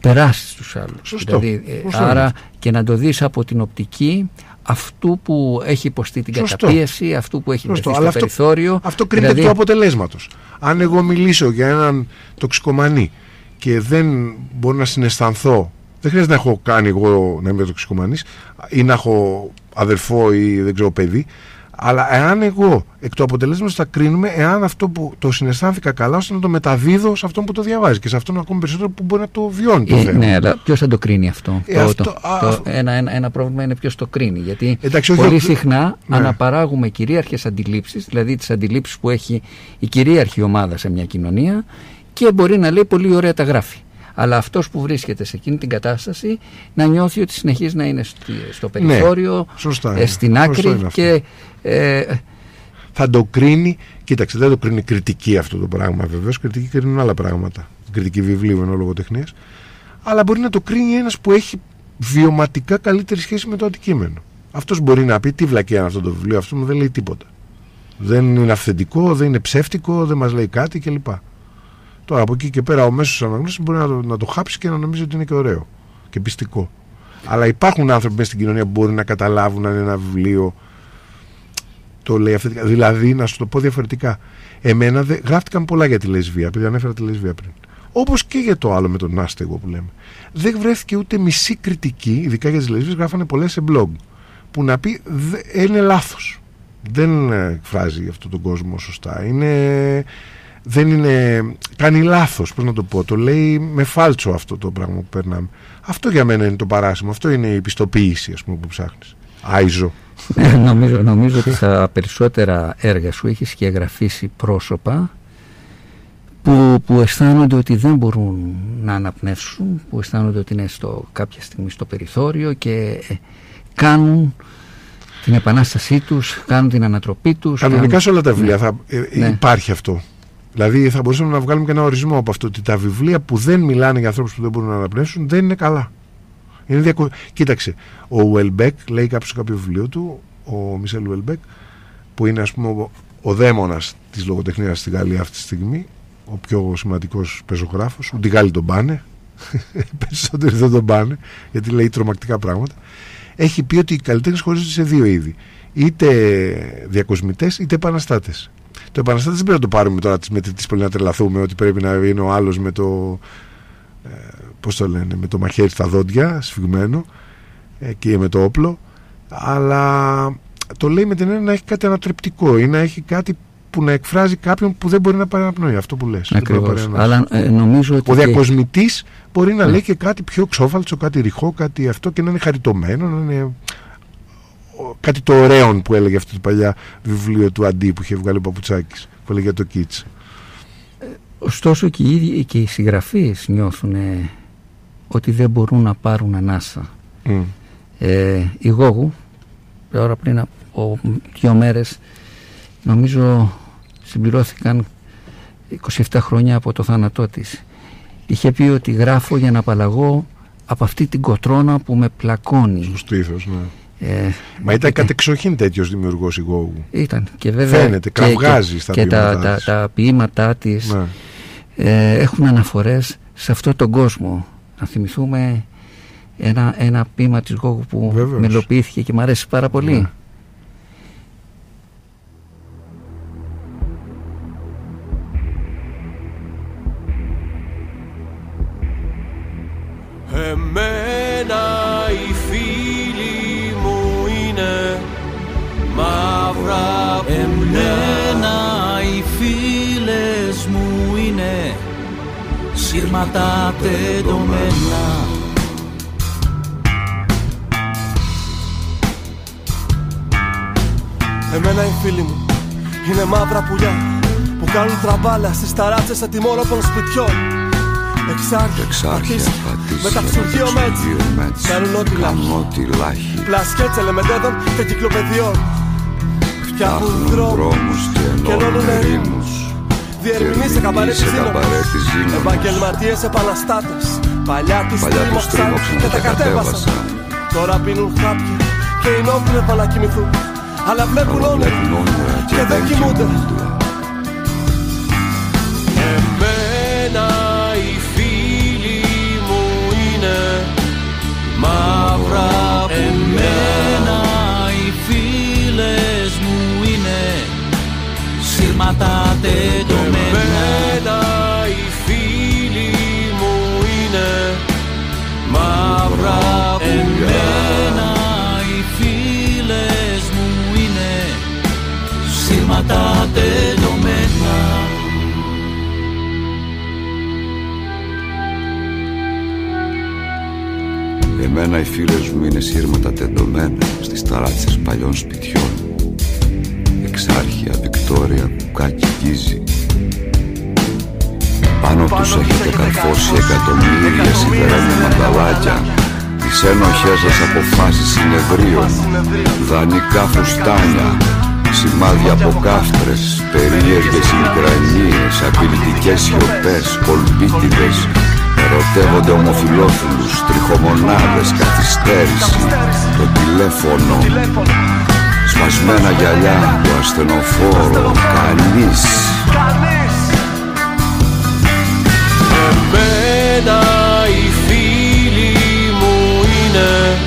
περάσεις στους άλλους. Σωστό. Δηλαδή, ε, Σωστό άρα είναι. και να το δεις από την οπτική αυτού που έχει υποστεί την Σωστό. καταπίεση, αυτού που έχει Σωστό, βρεθεί αλλά στο αυτό- περιθώριο. Αυτό κρίνεται Δηλαδή, του αποτελέσματος. Αν εγώ μιλήσω για έναν τοξικομανή και δεν μπορώ να συναισθανθώ, δεν χρειάζεται να έχω κάνει εγώ να είμαι τοξικομανής ή να έχω αδερφό ή δεν ξέρω παιδί. Αλλά εάν εγώ εκ του αποτελέσματος θα κρίνουμε εάν αυτό που το συναισθάνθηκα καλά, ώστε να το μεταδίδω σε αυτόν που το διαβάζει και σε αυτόν ακόμη περισσότερο που μπορεί να το βιώνει το ε, θέμα. ναι, αλλά ποιος θα το κρίνει αυτό; Ε, το, αυτό- το- α, το- αυτό- ένα, ένα, ένα πρόβλημα είναι ποιος το κρίνει. Γιατί Εντάξει, όχι, πολύ όχι- συχνά ναι. αναπαράγουμε κυρίαρχες αντιλήψεις, δηλαδή τις αντιλήψεις που έχει η κυρίαρχη ομάδα σε μια κοινωνία και μπορεί να λέει πολύ ωραία τα γράφει. Αλλά αυτός που βρίσκεται σε εκείνη την κατάσταση να νιώθει ότι συνεχίζει να είναι στη- στο περιθώριο, Ναι, σωστά ε, είναι. στην Σωστό άκρη είναι αυτό. και ε, θα το κρίνει. Κοίταξε, δεν το κρίνει κριτική αυτό το πράγμα βεβαίως. Κριτική κρίνουν άλλα πράγματα. Κριτική βιβλίου ενώ λογοτεχνία. Αλλά μπορεί να το κρίνει ένας που έχει βιωματικά καλύτερη σχέση με το αντικείμενο. Αυτός μπορεί να πει τι βλακία είναι αυτό το βιβλίο, αυτό μου δεν λέει τίποτα. Δεν είναι αυθεντικό, δεν είναι ψεύτικο, δεν μας λέει κάτι κλπ. Τώρα από εκεί και πέρα ο μέσος αναγνώστης μπορεί να το, να το χάψει και να νομίζει ότι είναι και ωραίο και πιστικό. Αλλά υπάρχουν άνθρωποι μέσα στην κοινωνία που μπορεί να καταλάβουν αν ένα βιβλίο το λέει αυθεντικά. Δηλαδή, να σου το πω διαφορετικά. Εμένα δε, γράφτηκαν πολλά για τη λεσβία, επειδή ανέφερα τη λεσβία πριν. Όπως και για το άλλο με τον άστεγο που λέμε. Δεν βρέθηκε ούτε μισή κριτική, ειδικά για τις λεσβείες, γράφανε πολλές σε blog. Που να πει «Δε- είναι λάθος. Δεν ε, εκφράζει αυτό τον κόσμο σωστά. Είναι, δεν είναι. Κάνει λάθος. Πώς να το πω. Το λέει με φάλτσο αυτό το πράγμα που περνάμε. Αυτό για μένα είναι το παράσημο. Αυτό είναι η πιστοποίηση, ας πούμε, που ψάχνεις. Άιζο. Ε, νομίζω, νομίζω ότι στα περισσότερα έργα σου έχεις και εγγραφήσει πρόσωπα που, που αισθάνονται ότι δεν μπορούν να αναπνεύσουν, που αισθάνονται ότι είναι στο, κάποια στιγμή στο περιθώριο και ε, κάνουν την επανάστασή τους, κάνουν την ανατροπή τους. Κανονικά κάνουν- σε όλα τα βιβλία Ναι. θα, ε, Ναι. υπάρχει αυτό. Δηλαδή θα μπορούσαμε να βγάλουμε και ένα ορισμό από αυτό ότι τα βιβλία που δεν μιλάνε για ανθρώπους που δεν μπορούν να αναπνεύσουν δεν είναι καλά. Είναι διακο... Κοίταξε, ο Ουελμπεκ λέει κάποιος σε κάποιο βιβλίο του, ο Μισελ Ουελμπεκ, που είναι ας πούμε ο, ο δαίμονας της λογοτεχνίας στη Γαλλία αυτή τη στιγμή, ο πιο σημαντικός πεζογράφος, ούτε οι Γάλλοι τον πάνε, περισσότεροι δεν τον πάνε, γιατί λέει τρομακτικά πράγματα, έχει πει ότι οι καλλιτέχνες χωρίζονται σε δύο είδη. Είτε διακοσμητές είτε επαναστάτες. Το επαναστάτες δεν πρέπει να το πάρουμε τώρα τοις μετρητοίς πολύ να τρελαθούμε ότι πρέπει να είναι ο άλλος με το. Ε, Πώς το λένε, με το μαχαίρι στα δόντια, σφιγμένο ε, και με το όπλο. Αλλά το λέει με την έννοια να έχει κάτι ανατρεπτικό ή να έχει κάτι που να εκφράζει κάποιον που δεν μπορεί να πάρει αναπνοή. Αυτό που λες. Δεν μπορεί να Ακριβώς. πάρει ανάσα. Αλλά ε, νομίζω ότι... Ο και- διακοσμητής μπορεί να Ναι. λέει και κάτι πιο ξόφαλτσο, κάτι ρηχό, κάτι αυτό και να είναι χαριτωμένο, να είναι ο- κάτι το ωραίο που έλεγε αυτό το παλιά βιβλίο του Αντί που είχε βγάλει ο Παπουτσάκης που έλεγε για το Κίτς. Ωστόσο και οι ίδιοι και οι συγγραφείς νιώθουν ε, ότι δεν μπορούν να πάρουν ανάσα. Μμ. Ε, η Γόγου, τώρα πριν από δύο μέρες, νομίζω συμπληρώθηκαν 27 χρόνια από το θάνατό της. Είχε πει ότι γράφω για να απαλλαγώ από αυτή την κοτρώνα που με πλακώνει. Στο στήθος, ναι. Ε, Μα ήταν κατεξοχήν τέτοιος δημιουργός η Γόγου. ήταν και βέβαια Φαίνεται, και, κραυγάζει και, στα και τα, ποίηματά τα, της. τα ποίηματά της Ναι. ε, έχουν αναφορές σε αυτό τον κόσμο. Να θυμηθούμε ένα, ένα ποίημα της Γόγου που Βεβαίως. μελοποιήθηκε και μου αρέσει πάρα πολύ. Ναι. Εμένα σύρματα τεντωμένα Εμένα οι φίλοι μου είναι μαύρα πουλιά που κάνουν τραμπάλα στις ταράτσες ατιμόρων των σπιτιών. Εξάρχεια, Εξάρχεια, πατήσια, πατήσια, μεταξουργείο μέτς, μέτς, κάνουν ό,τι λάχει. ό,τι λάχει. Πλασκέτς ελεμεντέδων και κυκλοπαιδιών. Φτιάχνουν Φτιάχνουν δρόμους δρόμους και και ενώνουν ενώνουν ερήμους. Ερήμους. Διερμηνείς σε καμπαρέ της σε καμπαρέ της Ζήνωνος. Ζήνωνος. Επαγγελματίες επαναστάτες. Παλιά τους Παλιά τους τρίμωξαν τρίμωξαν και τα κατέβασαν. Τώρα πίνουν χάπια και είναι όπλευα να κοιμηθούν. Αλλά βλέπουν Αλλά όνειρα βλέπουν όνειρα και δεν κοιμούνται. Εμένα οι φίλοι μου είναι μαύρα Εμένα οι φίλες μου είναι σύρματα τεντωμένα Εμένα οι φίλοι μου είναι μαύρα. Εμένα οι φίλες μου είναι σύρματα τεντωμένα Εμένα οι φίλες μου είναι σύρματα τεντωμένα στις ταράτσες παλιών σπιτιών. Εξάρχεια, Βικτόρια, κουκάκι, γκίζι Πάνω τους έχετε καρφώσει εκατομμύρια σιδερένια μανταλάκια. Τις ένοχές σας αποφάσεις συνεδρίων Δανεικά φουστάνια Σημάδια από κάφτρες Περίεργες μικρανίες Απειλητικές σιωπές Κολπίτιδες Ερωτεύονται ομοφιλόφιλους Τριχομονάδες Καθυστέρηση. Το τηλέφωνο. Σπασμένα γυαλιά Το ασθενοφόρο Κανείς εμένα οι φίλοι μου είναι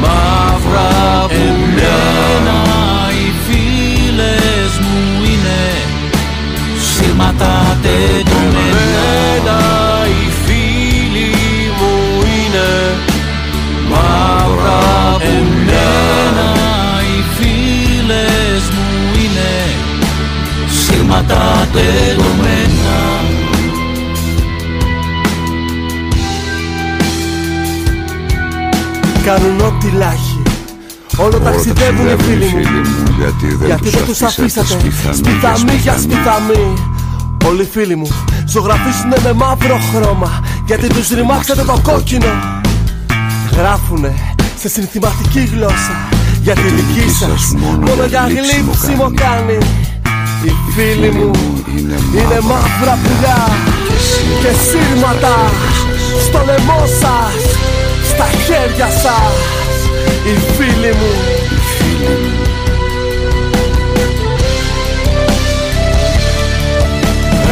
μαύρα πουλιά Εμένα οι φίλες μου είναι σύρματα τεντωμένα. Εμένα οι φίλοι μου είναι μαύρα πουλιά Εμένα οι φίλες μου είναι σύρματα τεντωμένα. Κάνουν ό,τι λάχει. Όλο ταξιδεύουν οι φίλοι μου. Γιατί δεν Γιατί δεν τους αφήσατε Σπιθαμί για σπιθαμί Όλοι οι φίλοι μου ζωγραφίζουνε με μαύρο χρώμα Γιατί τους ρημάξατε το κόκκινο. Γράφουνε σε συνθηματική γλώσσα Για τη δική σας. μόνο για γλύψιμο κάνει. Οι φίλοι μου είναι μαύρα. πουλιά Και σύρματα στο λαιμό σας Στα χέρια σας Οι φίλοι μου.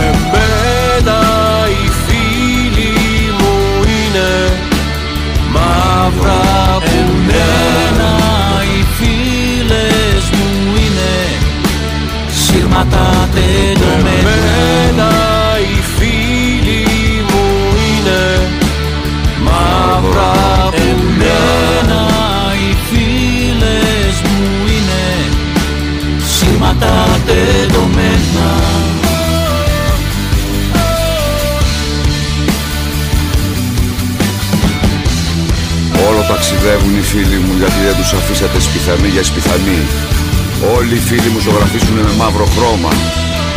Εμένα οι φίλοι μου είναι μαύρα Εμένα οι φίλες μου είναι. Σύρματα τεντωμένα σύρματα τεντωμένα Όλο ταξιδεύουν οι φίλοι μου γιατί δεν τους αφήσατε σπιθανή για σπιθανή. Όλοι οι φίλοι μου ζωγραφίζουν με μαύρο χρώμα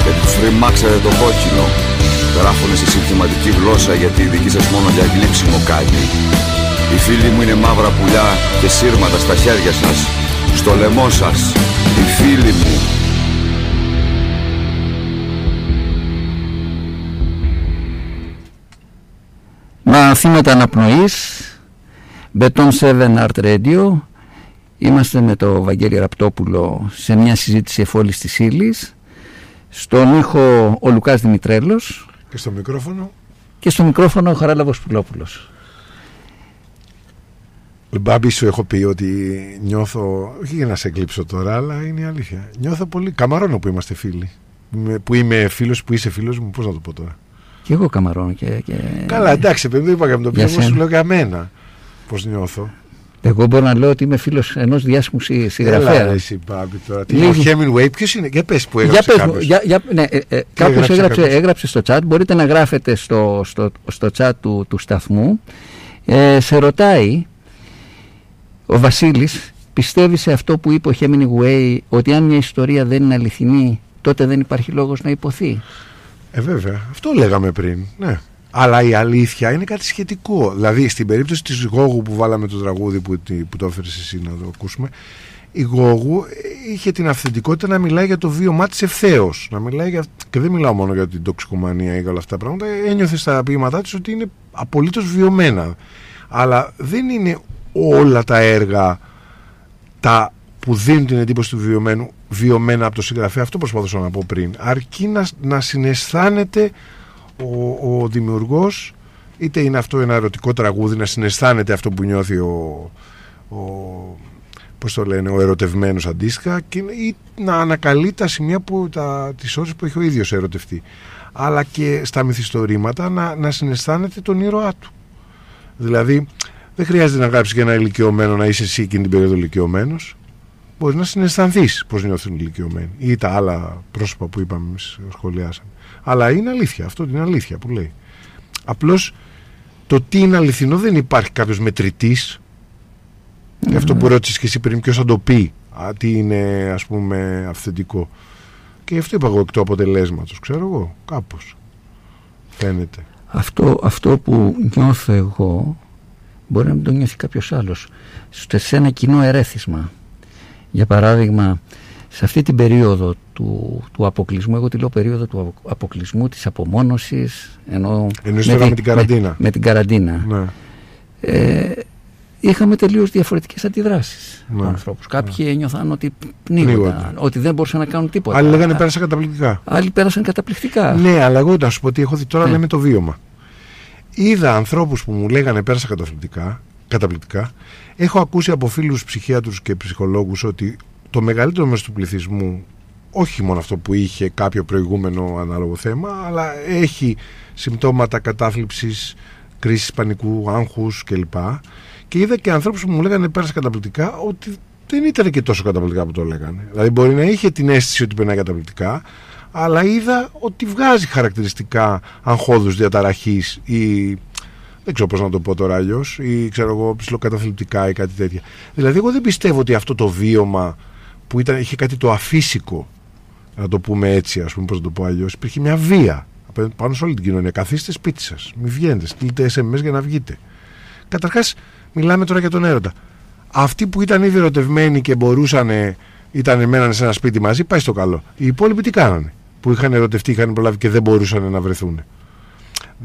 Γιατί τους ρημάξατε το κόκκινο. Γράφουνε σε συνθηματική γλώσσα γιατί η δική σας μόνο για γλύψιμο κάνει. Οι φίλοι μου είναι μαύρα πουλιά και σύρματα στα χέρια σας. Στο λαιμό σας Οι φίλοι μου Μαθήματα αναπνοής Beton 7 Art Radio Είμαστε με το Βαγγέλη Ραπτόπουλο σε μια συζήτηση εφόλης της ύλης. Στον ήχο ο Λουκάς Δημητρέλος Και στο μικρόφωνο. και στο μικρόφωνο ο Χαράλαβος Πουλόπουλος. Μπάμπη σου έχω πει ότι νιώθω, όχι για να σε εκλείψω τώρα, αλλά είναι η αλήθεια. Νιώθω πολύ, καμαρώνω που είμαστε φίλοι. Είμαι- Που είμαι φίλος, που είσαι φίλος μου, πώς να το πω τώρα. Και εγώ καμαρώνω και, και... Καλά, εντάξει, παιδί, δεν είπα για το Για πιο, εγώ σου σένα. λέω για μένα. Πώς νιώθω. Εγώ μπορώ να λέω ότι είμαι φίλος ενός διάσημου συ- Έλα, συγγραφέα. ρε, εσύ, Μπάμπη, τώρα. Τι, Λίγη- ο Hemingway, ποιος είναι, για πες που Για έγραψε πες μου, κάποιος. για, για, ναι, ε, ε, κάποιος έγραψε έγραψε, κάποιος; έγραψε στο chat, μπορείτε να γράφετε στο, στο, στο chat του, του σταθμού. Ε, σε ρωτάει ο Βασίλης, πιστεύει σε αυτό που είπε ο Hemingway ότι αν μια ιστορία δεν είναι αληθινή, τότε δεν υπάρχει λόγος να υποθεί; Ε, βέβαια. Αυτό λέγαμε πριν. Ναι. Αλλά η αλήθεια είναι κάτι σχετικό. Δηλαδή, στην περίπτωση της Γόγου που βάλαμε το τραγούδι που, τη- που το έφερες εσύ να το ακούσουμε, η Γόγου ε, είχε την αυθεντικότητα να μιλάει για το βίωμά της ευθέως. Να μιλάει για. και δεν μιλάω μόνο για την τοξικομανία ή για όλα αυτά τα πράγματα. Ένιωθε στα ποίηματά της ότι είναι απολύτως βιωμένα. Αλλά δεν είναι όλα τα έργα τα που δίνουν την εντύπωση του βιωμένου βιωμένα από το συγγραφέα. Αυτό προσπαθούσα να πω πριν. Αρκεί να, να συναισθάνεται ο, ο δημιουργός είτε είναι αυτό ένα ερωτικό τραγούδι να συναισθάνεται αυτό που νιώθει ο, ο πώς το λένε, ο ερωτευμένος αντίστοιχα και, ή να ανακαλεί τα σημεία που, τα, τις ώρες που έχει ο ίδιος ερωτευτεί αλλά και στα μυθιστορήματα να, να συναισθάνεται τον ήρωά του δηλαδή δεν χρειάζεται να γράψεις για ένα ηλικιωμένο να είσαι εσύ εκείνη την περίοδο ηλικιωμένος. Μπορείς να συναισθανθείς πώς νιώθουν οι ηλικιωμένοι ή τα άλλα πρόσωπα που είπαμε, εμείς σχολιάσαμε. Αλλά είναι αλήθεια, αυτό είναι αλήθεια που λέει. Απλώς το τι είναι αληθινό δεν υπάρχει κάποιος μετρητής. Και αυτό που ρώτησες και εσύ πριν, ποιος θα το πει, α, τι είναι ας πούμε αυθεντικό. Και γι' αυτό είπα εγώ εκ του αποτελέσματος, ξέρω εγώ, κάπως. Φαίνεται. Αυτό, αυτό που νιώθω εγώ μπορεί να μην το νιώθει κάποιος άλλος σε σε ένα κοινό ερέθισμα για παράδειγμα σε αυτή την περίοδο του, του αποκλεισμού εγώ τη λέω περίοδο του απο- αποκλεισμού της απομόνωσης ενώ Εννοείς τώρα με την καραντίνα. με, με την καραντίνα Ναι. ε, είχαμε τελείως διαφορετικές αντιδράσεις Ναι. από ανθρώπους κάποιοι ένιωθαν ότι πνίγονταν Πνίγονταν. ότι δεν μπορούσαν να κάνουν τίποτα Άλλοι λέγανε πέρασα καταπληκτικά. άλλοι πέρασαν καταπληκτικά Ναι, αλλά εγώ να σου πω τι έχω δει τώρα Ναι. λέμε το βίωμα. Είδα ανθρώπους που μου λέγανε πέρασα καταπληκτικά, καταπληκτικά. Έχω ακούσει από φίλους ψυχίατρους και ψυχολόγους ότι το μεγαλύτερο μέρος του πληθυσμού όχι μόνο αυτό που είχε κάποιο προηγούμενο ανάλογο θέμα, αλλά έχει συμπτώματα κατάθλιψης, κρίσης πανικού, άγχους κλπ. Και είδα και ανθρώπους που μου λέγανε πέρασε καταπληκτικά ότι δεν ήταν και τόσο καταπληκτικά που το λέγανε. Δηλαδή μπορεί να είχε την αίσθηση ότι περνάει καταπληκτικά, αλλά είδα ότι βγάζει χαρακτηριστικά αγχώδους διαταραχής ή δεν ξέρω πώς να το πω τώρα αλλιώς, ή ξέρω εγώ ψηλοκαταθλιπτικά ή κάτι τέτοια. Δηλαδή, εγώ δεν πιστεύω ότι αυτό το βίωμα που ήταν, είχε κάτι το αφύσικο, να το πούμε έτσι, ας πούμε, πώς να το πω αλλιώς, υπήρχε μια βία πάνω σε όλη την κοινωνία. Καθίστε σπίτι σας, μην βγαίνετε, στείλτε SMS για να βγείτε. Καταρχάς, μιλάμε τώρα για τον έρωτα. Αυτοί που ήταν ήδη ερωτευμένοι και μπορούσαν, ήταν μένανε σε ένα σπίτι μαζί, πάει στο καλό. Οι υπόλοιποι τι κάνανε, που είχαν ερωτευτεί, είχαν προλάβει και δεν μπορούσαν να βρεθούν.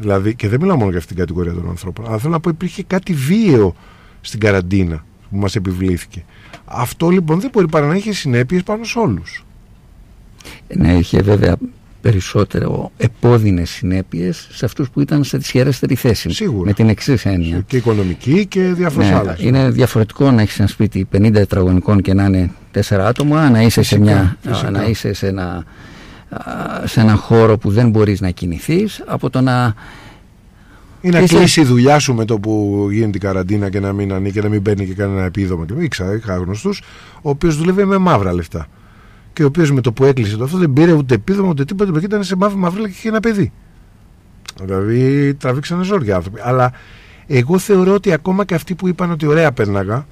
Δηλαδή, και δεν μιλάω μόνο για αυτήν την κατηγορία των ανθρώπων, αλλά θέλω να πω υπήρχε κάτι βίαιο στην καραντίνα που μας επιβλήθηκε. Αυτό λοιπόν δεν μπορεί παρά να έχει συνέπειες πάνω σε όλους. Ναι, είχε βέβαια περισσότερο επώδυνες συνέπειες σε αυτούς που ήταν σε δυσχερέστερη θέση. Σίγουρα. Με την εξής έννοια. Και οικονομική και διάφορες ναι, άλλες. Είναι διαφορετικό να έχεις ένα σπίτι 50 τετραγωνικών και να είναι 4 άτομα, να είσαι, σε, μια, να είσαι σε, ένα, σε ένα χώρο που δεν μπορείς να κινηθείς, από το να ή να Είσαι... κλείσει η δουλειά σου με το που γίνεται η καραντίνα και να μην ανήκει και να μην παίρνει και κανένα επίδομα. Και ήξερα, είχα γνωστούς, ο οποίος δουλεύει με μαύρα λεφτά και ο οποίος με το που έκλεισε το αυτό δεν πήρε ούτε επίδομα ούτε τίποτα γιατί ήταν σε μαύρη μαύρη και είχε ένα παιδί. Δηλαδή τραβήξανε ζόρια άνθρωποι. Αλλά εγώ θεωρώ ότι ακόμα και αυτοί που είπαν ότι ωραία πέρναγα,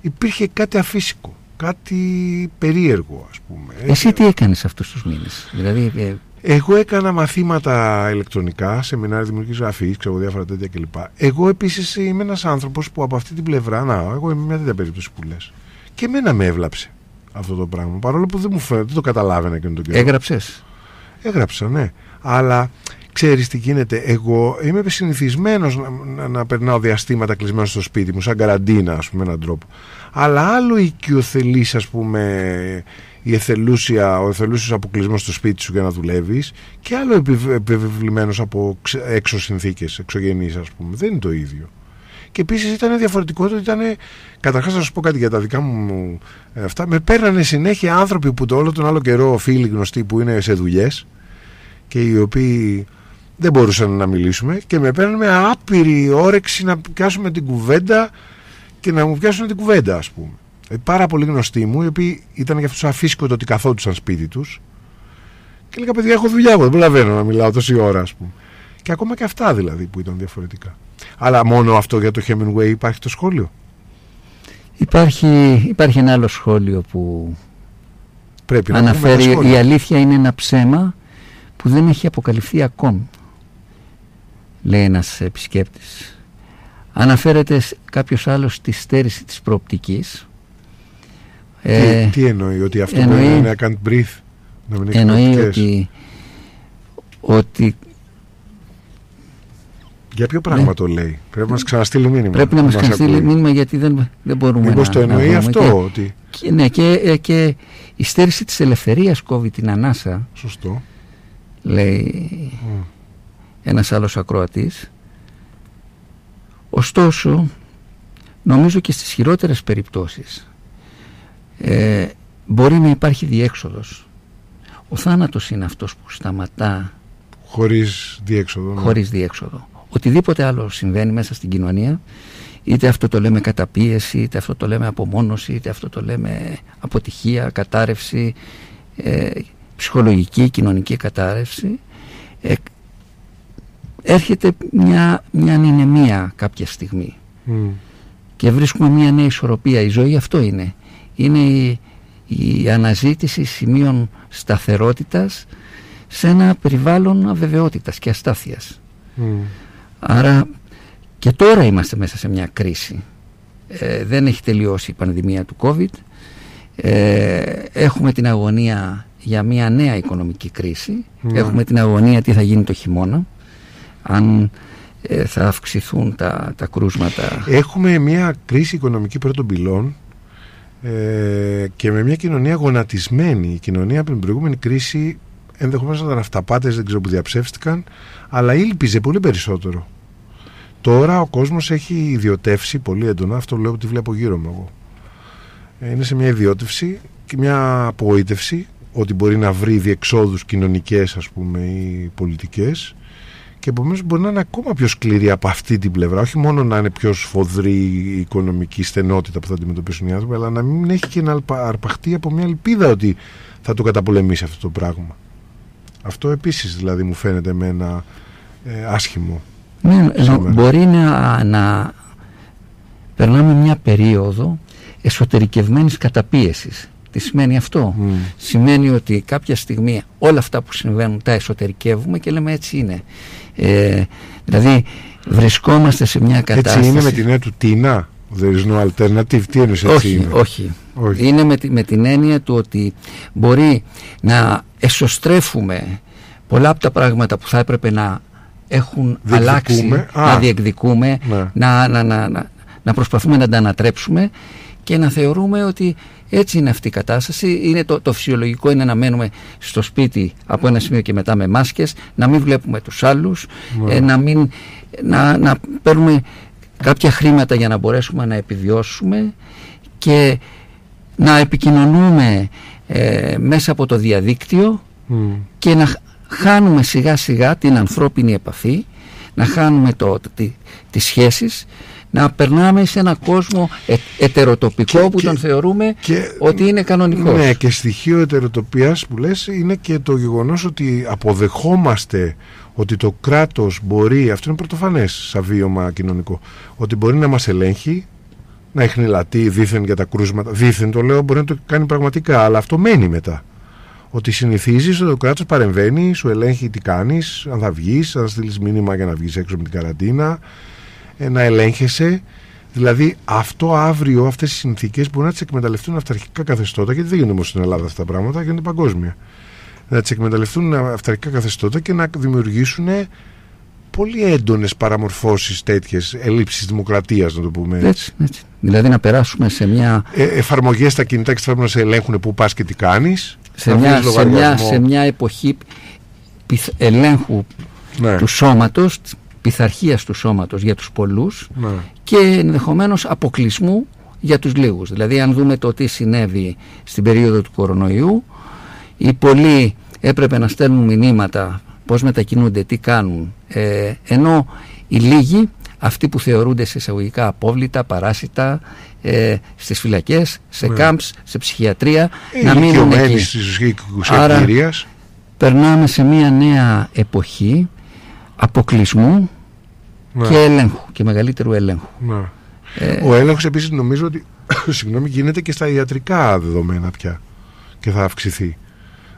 υπήρχε κάτι αφύσικο. Κάτι περίεργο, ας πούμε. Εσύ τι έκανες αυτούς τους μήνες, Δηλαδή. Ε... Εγώ έκανα μαθήματα ηλεκτρονικά, σεμινάρια δημιουργική γραφής, ξέρω διάφορα τέτοια κλπ. Εγώ επίσης είμαι ένας άνθρωπος που από αυτή την πλευρά, να, εγώ είμαι μια τέτοια περίπτωση που λες. Και εμένα με έβλαψε αυτό το πράγμα. Παρόλο που δεν μου φαίνεται, δεν το καταλάβαινα και τον καιρό. Έγραψες; Έγραψα, ναι. Αλλά ξέρεις τι γίνεται. Εγώ είμαι συνηθισμένος να, να, να, περνάω διαστήματα κλεισμένο στο σπίτι μου, σαν καραντίνα, ας πούμε, έναν τρόπο. Αλλά άλλο οικειοθελή, ας πούμε, η εθελούσια, ο εθελούσιος αποκλεισμός στο σπίτι σου για να δουλεύεις, και άλλο επιβεβλημένος από έξω συνθήκες, εξωγενείς, ας πούμε. Δεν είναι το ίδιο. Και επίσης ήταν διαφορετικό ότι ήταν. Καταρχάς, να σα πω κάτι για τα δικά μου ε, αυτά. Με παίρνανε συνέχεια άνθρωποι που το όλο τον άλλο καιρό, φίλοι γνωστοί που είναι σε δουλειές και οι οποίοι δεν μπορούσαν να μιλήσουμε και με παίρνανε με άπειρη όρεξη να πιάσουμε την κουβέντα και να μου πιάσουν την κουβέντα, ας πούμε. Ε, πάρα πολύ γνωστοί μου, οι οποίοι ήταν για αυτούς αφύσκοτο ότι καθόντουσαν σπίτι τους. Και έλεγα, παιδιά, έχω δουλειά. Εγώ δεν προλαβαίνω να μιλάω τόση ώρα, ας πούμε. Και ακόμα και αυτά δηλαδή που ήταν διαφορετικά. Αλλά μόνο αυτό για το Hemingway υπάρχει το σχόλιο; Υπάρχει, υπάρχει ένα άλλο σχόλιο που Πρέπει να αναφέρει η αλήθεια είναι ένα ψέμα που δεν έχει αποκαλυφθεί ακόμη λέει ένας επισκέπτης αναφέρεται κάποιος άλλος στη στέρηση της προοπτικής τι, ε, τι εννοεί ότι αυτό εννοεί, μπορεί να κάνει breathe να μην εννοεί ότι, ότι για ποιο πράγμα ναι. το λέει; Πρέπει να μας ξαναστείλει μήνυμα. Πρέπει να μας ξαναστείλει μήνυμα γιατί δεν, δεν μπορούμε Μήπως να. το εννοεί να αυτό. Και, ότι... και, ναι, και, ε, και η στέρηση της ελευθερίας κόβει την ανάσα. Σωστό. Λέει mm. Ένας άλλος ακροατής. Ωστόσο, νομίζω και στις χειρότερες περιπτώσεις ε, μπορεί να υπάρχει διέξοδος. Ο θάνατος είναι αυτός που σταματά Χωρίς διέξοδο. Ναι. Χωρίς διέξοδο οτιδήποτε άλλο συμβαίνει μέσα στην κοινωνία είτε αυτό το λέμε καταπίεση, είτε αυτό το λέμε απομόνωση, είτε αυτό το λέμε αποτυχία, κατάρρευση, ε, ψυχολογική, κοινωνική κατάρρευση ε, έρχεται μια, μια ανηνεμία κάποια στιγμή και βρίσκουμε μια νέα ισορροπία. Η ζωή αυτό είναι. Είναι η, η αναζήτηση σημείων σταθερότητας σε ένα περιβάλλον αβεβαιότητας και αστάθειας. Άρα και τώρα είμαστε μέσα σε μια κρίση. Ε, δεν έχει τελειώσει η πανδημία του COVID. Ε, έχουμε την αγωνία για μια νέα οικονομική κρίση. Ναι. Έχουμε την αγωνία τι θα γίνει το χειμώνα. Αν ε, θα αυξηθούν τα, τα κρούσματα. Έχουμε μια κρίση οικονομική πρώτων πυλών και με μια κοινωνία γονατισμένη. Η κοινωνία από την προηγούμενη κρίση ενδεχομένως να ήταν αυταπάτες, δεν ξέρω που διαψεύστηκαν, αλλά ήλπιζε πολύ περισσότερο. Τώρα ο κόσμος έχει ιδιωτεύσει πολύ έντονα, αυτό λέω ότι βλέπω γύρω μου εγώ. Είναι σε μια ιδιώτευση και μια απογοήτευση ότι μπορεί να βρει διεξόδους κοινωνικές ας πούμε ή πολιτικές και επομένως μπορεί να είναι ακόμα πιο σκληρή από αυτή την πλευρά όχι μόνο να είναι πιο σφοδρή η οικονομική στενότητα που θα αντιμετωπίσουν οι άνθρωποι αλλά να μην έχει και να αρπαχτεί από μια ελπίδα ότι θα το καταπολεμήσει αυτό το πράγμα αυτό επίσης δηλαδή μου φαίνεται με ένα ε, άσχημο ναι, μπορεί να, να περνάμε μια περίοδο εσωτερικευμένης καταπίεσης τι σημαίνει αυτό; Σημαίνει ότι κάποια στιγμή όλα αυτά που συμβαίνουν τα εσωτερικεύουμε και λέμε έτσι είναι. Ε, δηλαδή βρισκόμαστε σε μια κατάσταση... Έτσι είναι με την έννοια του τίνα; There is no alternative. Τι εννοείς έτσι όχι, είναι; όχι, όχι. Είναι με, με την έννοια του ότι μπορεί να εσωστρέφουμε πολλά από τα πράγματα που θα έπρεπε να έχουν αλλάξει, να διεκδικούμε, ναι. να, να, να, να, να προσπαθούμε να τα ανατρέψουμε και να θεωρούμε ότι έτσι είναι αυτή η κατάσταση. Είναι το, το φυσιολογικό είναι να μένουμε στο σπίτι από ένα σημείο και μετά με μάσκες, να μην βλέπουμε τους άλλους, ναι. ε, να, μην, να, να παίρνουμε κάποια χρήματα για να μπορέσουμε να επιβιώσουμε και να επικοινωνούμε ε, μέσα από το διαδίκτυο και να χάνουμε σιγά σιγά την ανθρώπινη επαφή, να χάνουμε το, τη, τις σχέσεις να περνάμε σε ένα κόσμο ε, ετεροτοπικό που τον θεωρούμε ότι είναι κανονικός. Ναι, και στοιχείο ετεροτοπίας που λες είναι και το γεγονός ότι αποδεχόμαστε ότι το κράτος μπορεί, αυτό είναι πρωτοφανές σαν βίωμα κοινωνικό, ότι μπορεί να μας ελέγχει, να εχνηλατεί δίθεν για τα κρούσματα. Δίθεν το λέω, μπορεί να το κάνει πραγματικά, αλλά αυτό μένει μετά. Ότι συνηθίζεις ότι το κράτος παρεμβαίνει, σου ελέγχει τι κάνεις, αν θα βγεις, αν θα στείλεις μήνυμα για να βγεις έξω με την καραντίνα, ε, να ελέγχεσαι. Δηλαδή αυτό αύριο, αυτές οι συνθήκες μπορεί να τις εκμεταλλευτούν αυταρχικά καθεστώτα γιατί δεν γίνονται όμως στην Ελλάδα αυτά τα πράγματα, γίνονται παγκόσμια. Να τις εκμεταλλευτούν αυταρχικά καθεστώτα και να δημιουργήσουν πολύ έντονες παραμορφώσεις τέτοιες, ελλείψεις δημοκρατίας να το πούμε έτσι. έτσι, Δηλαδή να περάσουμε σε μια... Ε, εφαρμογές στα κινητά και θα να σε ελέγχουν που πας και τι κάνεις. Σε, μια, σε, μια, σε μια εποχή ελέγχου ναι. του σώματος πειθαρχίας του σώματος για τους πολλούς ναι. και ενδεχομένως αποκλεισμού για τους λίγους. Δηλαδή αν δούμε το τι συνέβη στην περίοδο του κορονοϊού οι πολλοί έπρεπε να στέλνουν μηνύματα πώς μετακινούνται, τι κάνουν ε, ενώ οι λίγοι αυτοί που θεωρούνται σε εισαγωγικά απόβλητα, παράσιτα ε, στις φυλακές, σε ναι. σε ψυχιατρία να μείνουν εκεί. Άρα περνάμε σε μια νέα εποχή αποκλεισμού ναι. και ελέγχου και μεγαλύτερου ελέγχου. Ναι. Ε, Ο έλεγχος επίσης νομίζω ότι συγγνώμη, γίνεται και στα ιατρικά δεδομένα πια και θα αυξηθεί.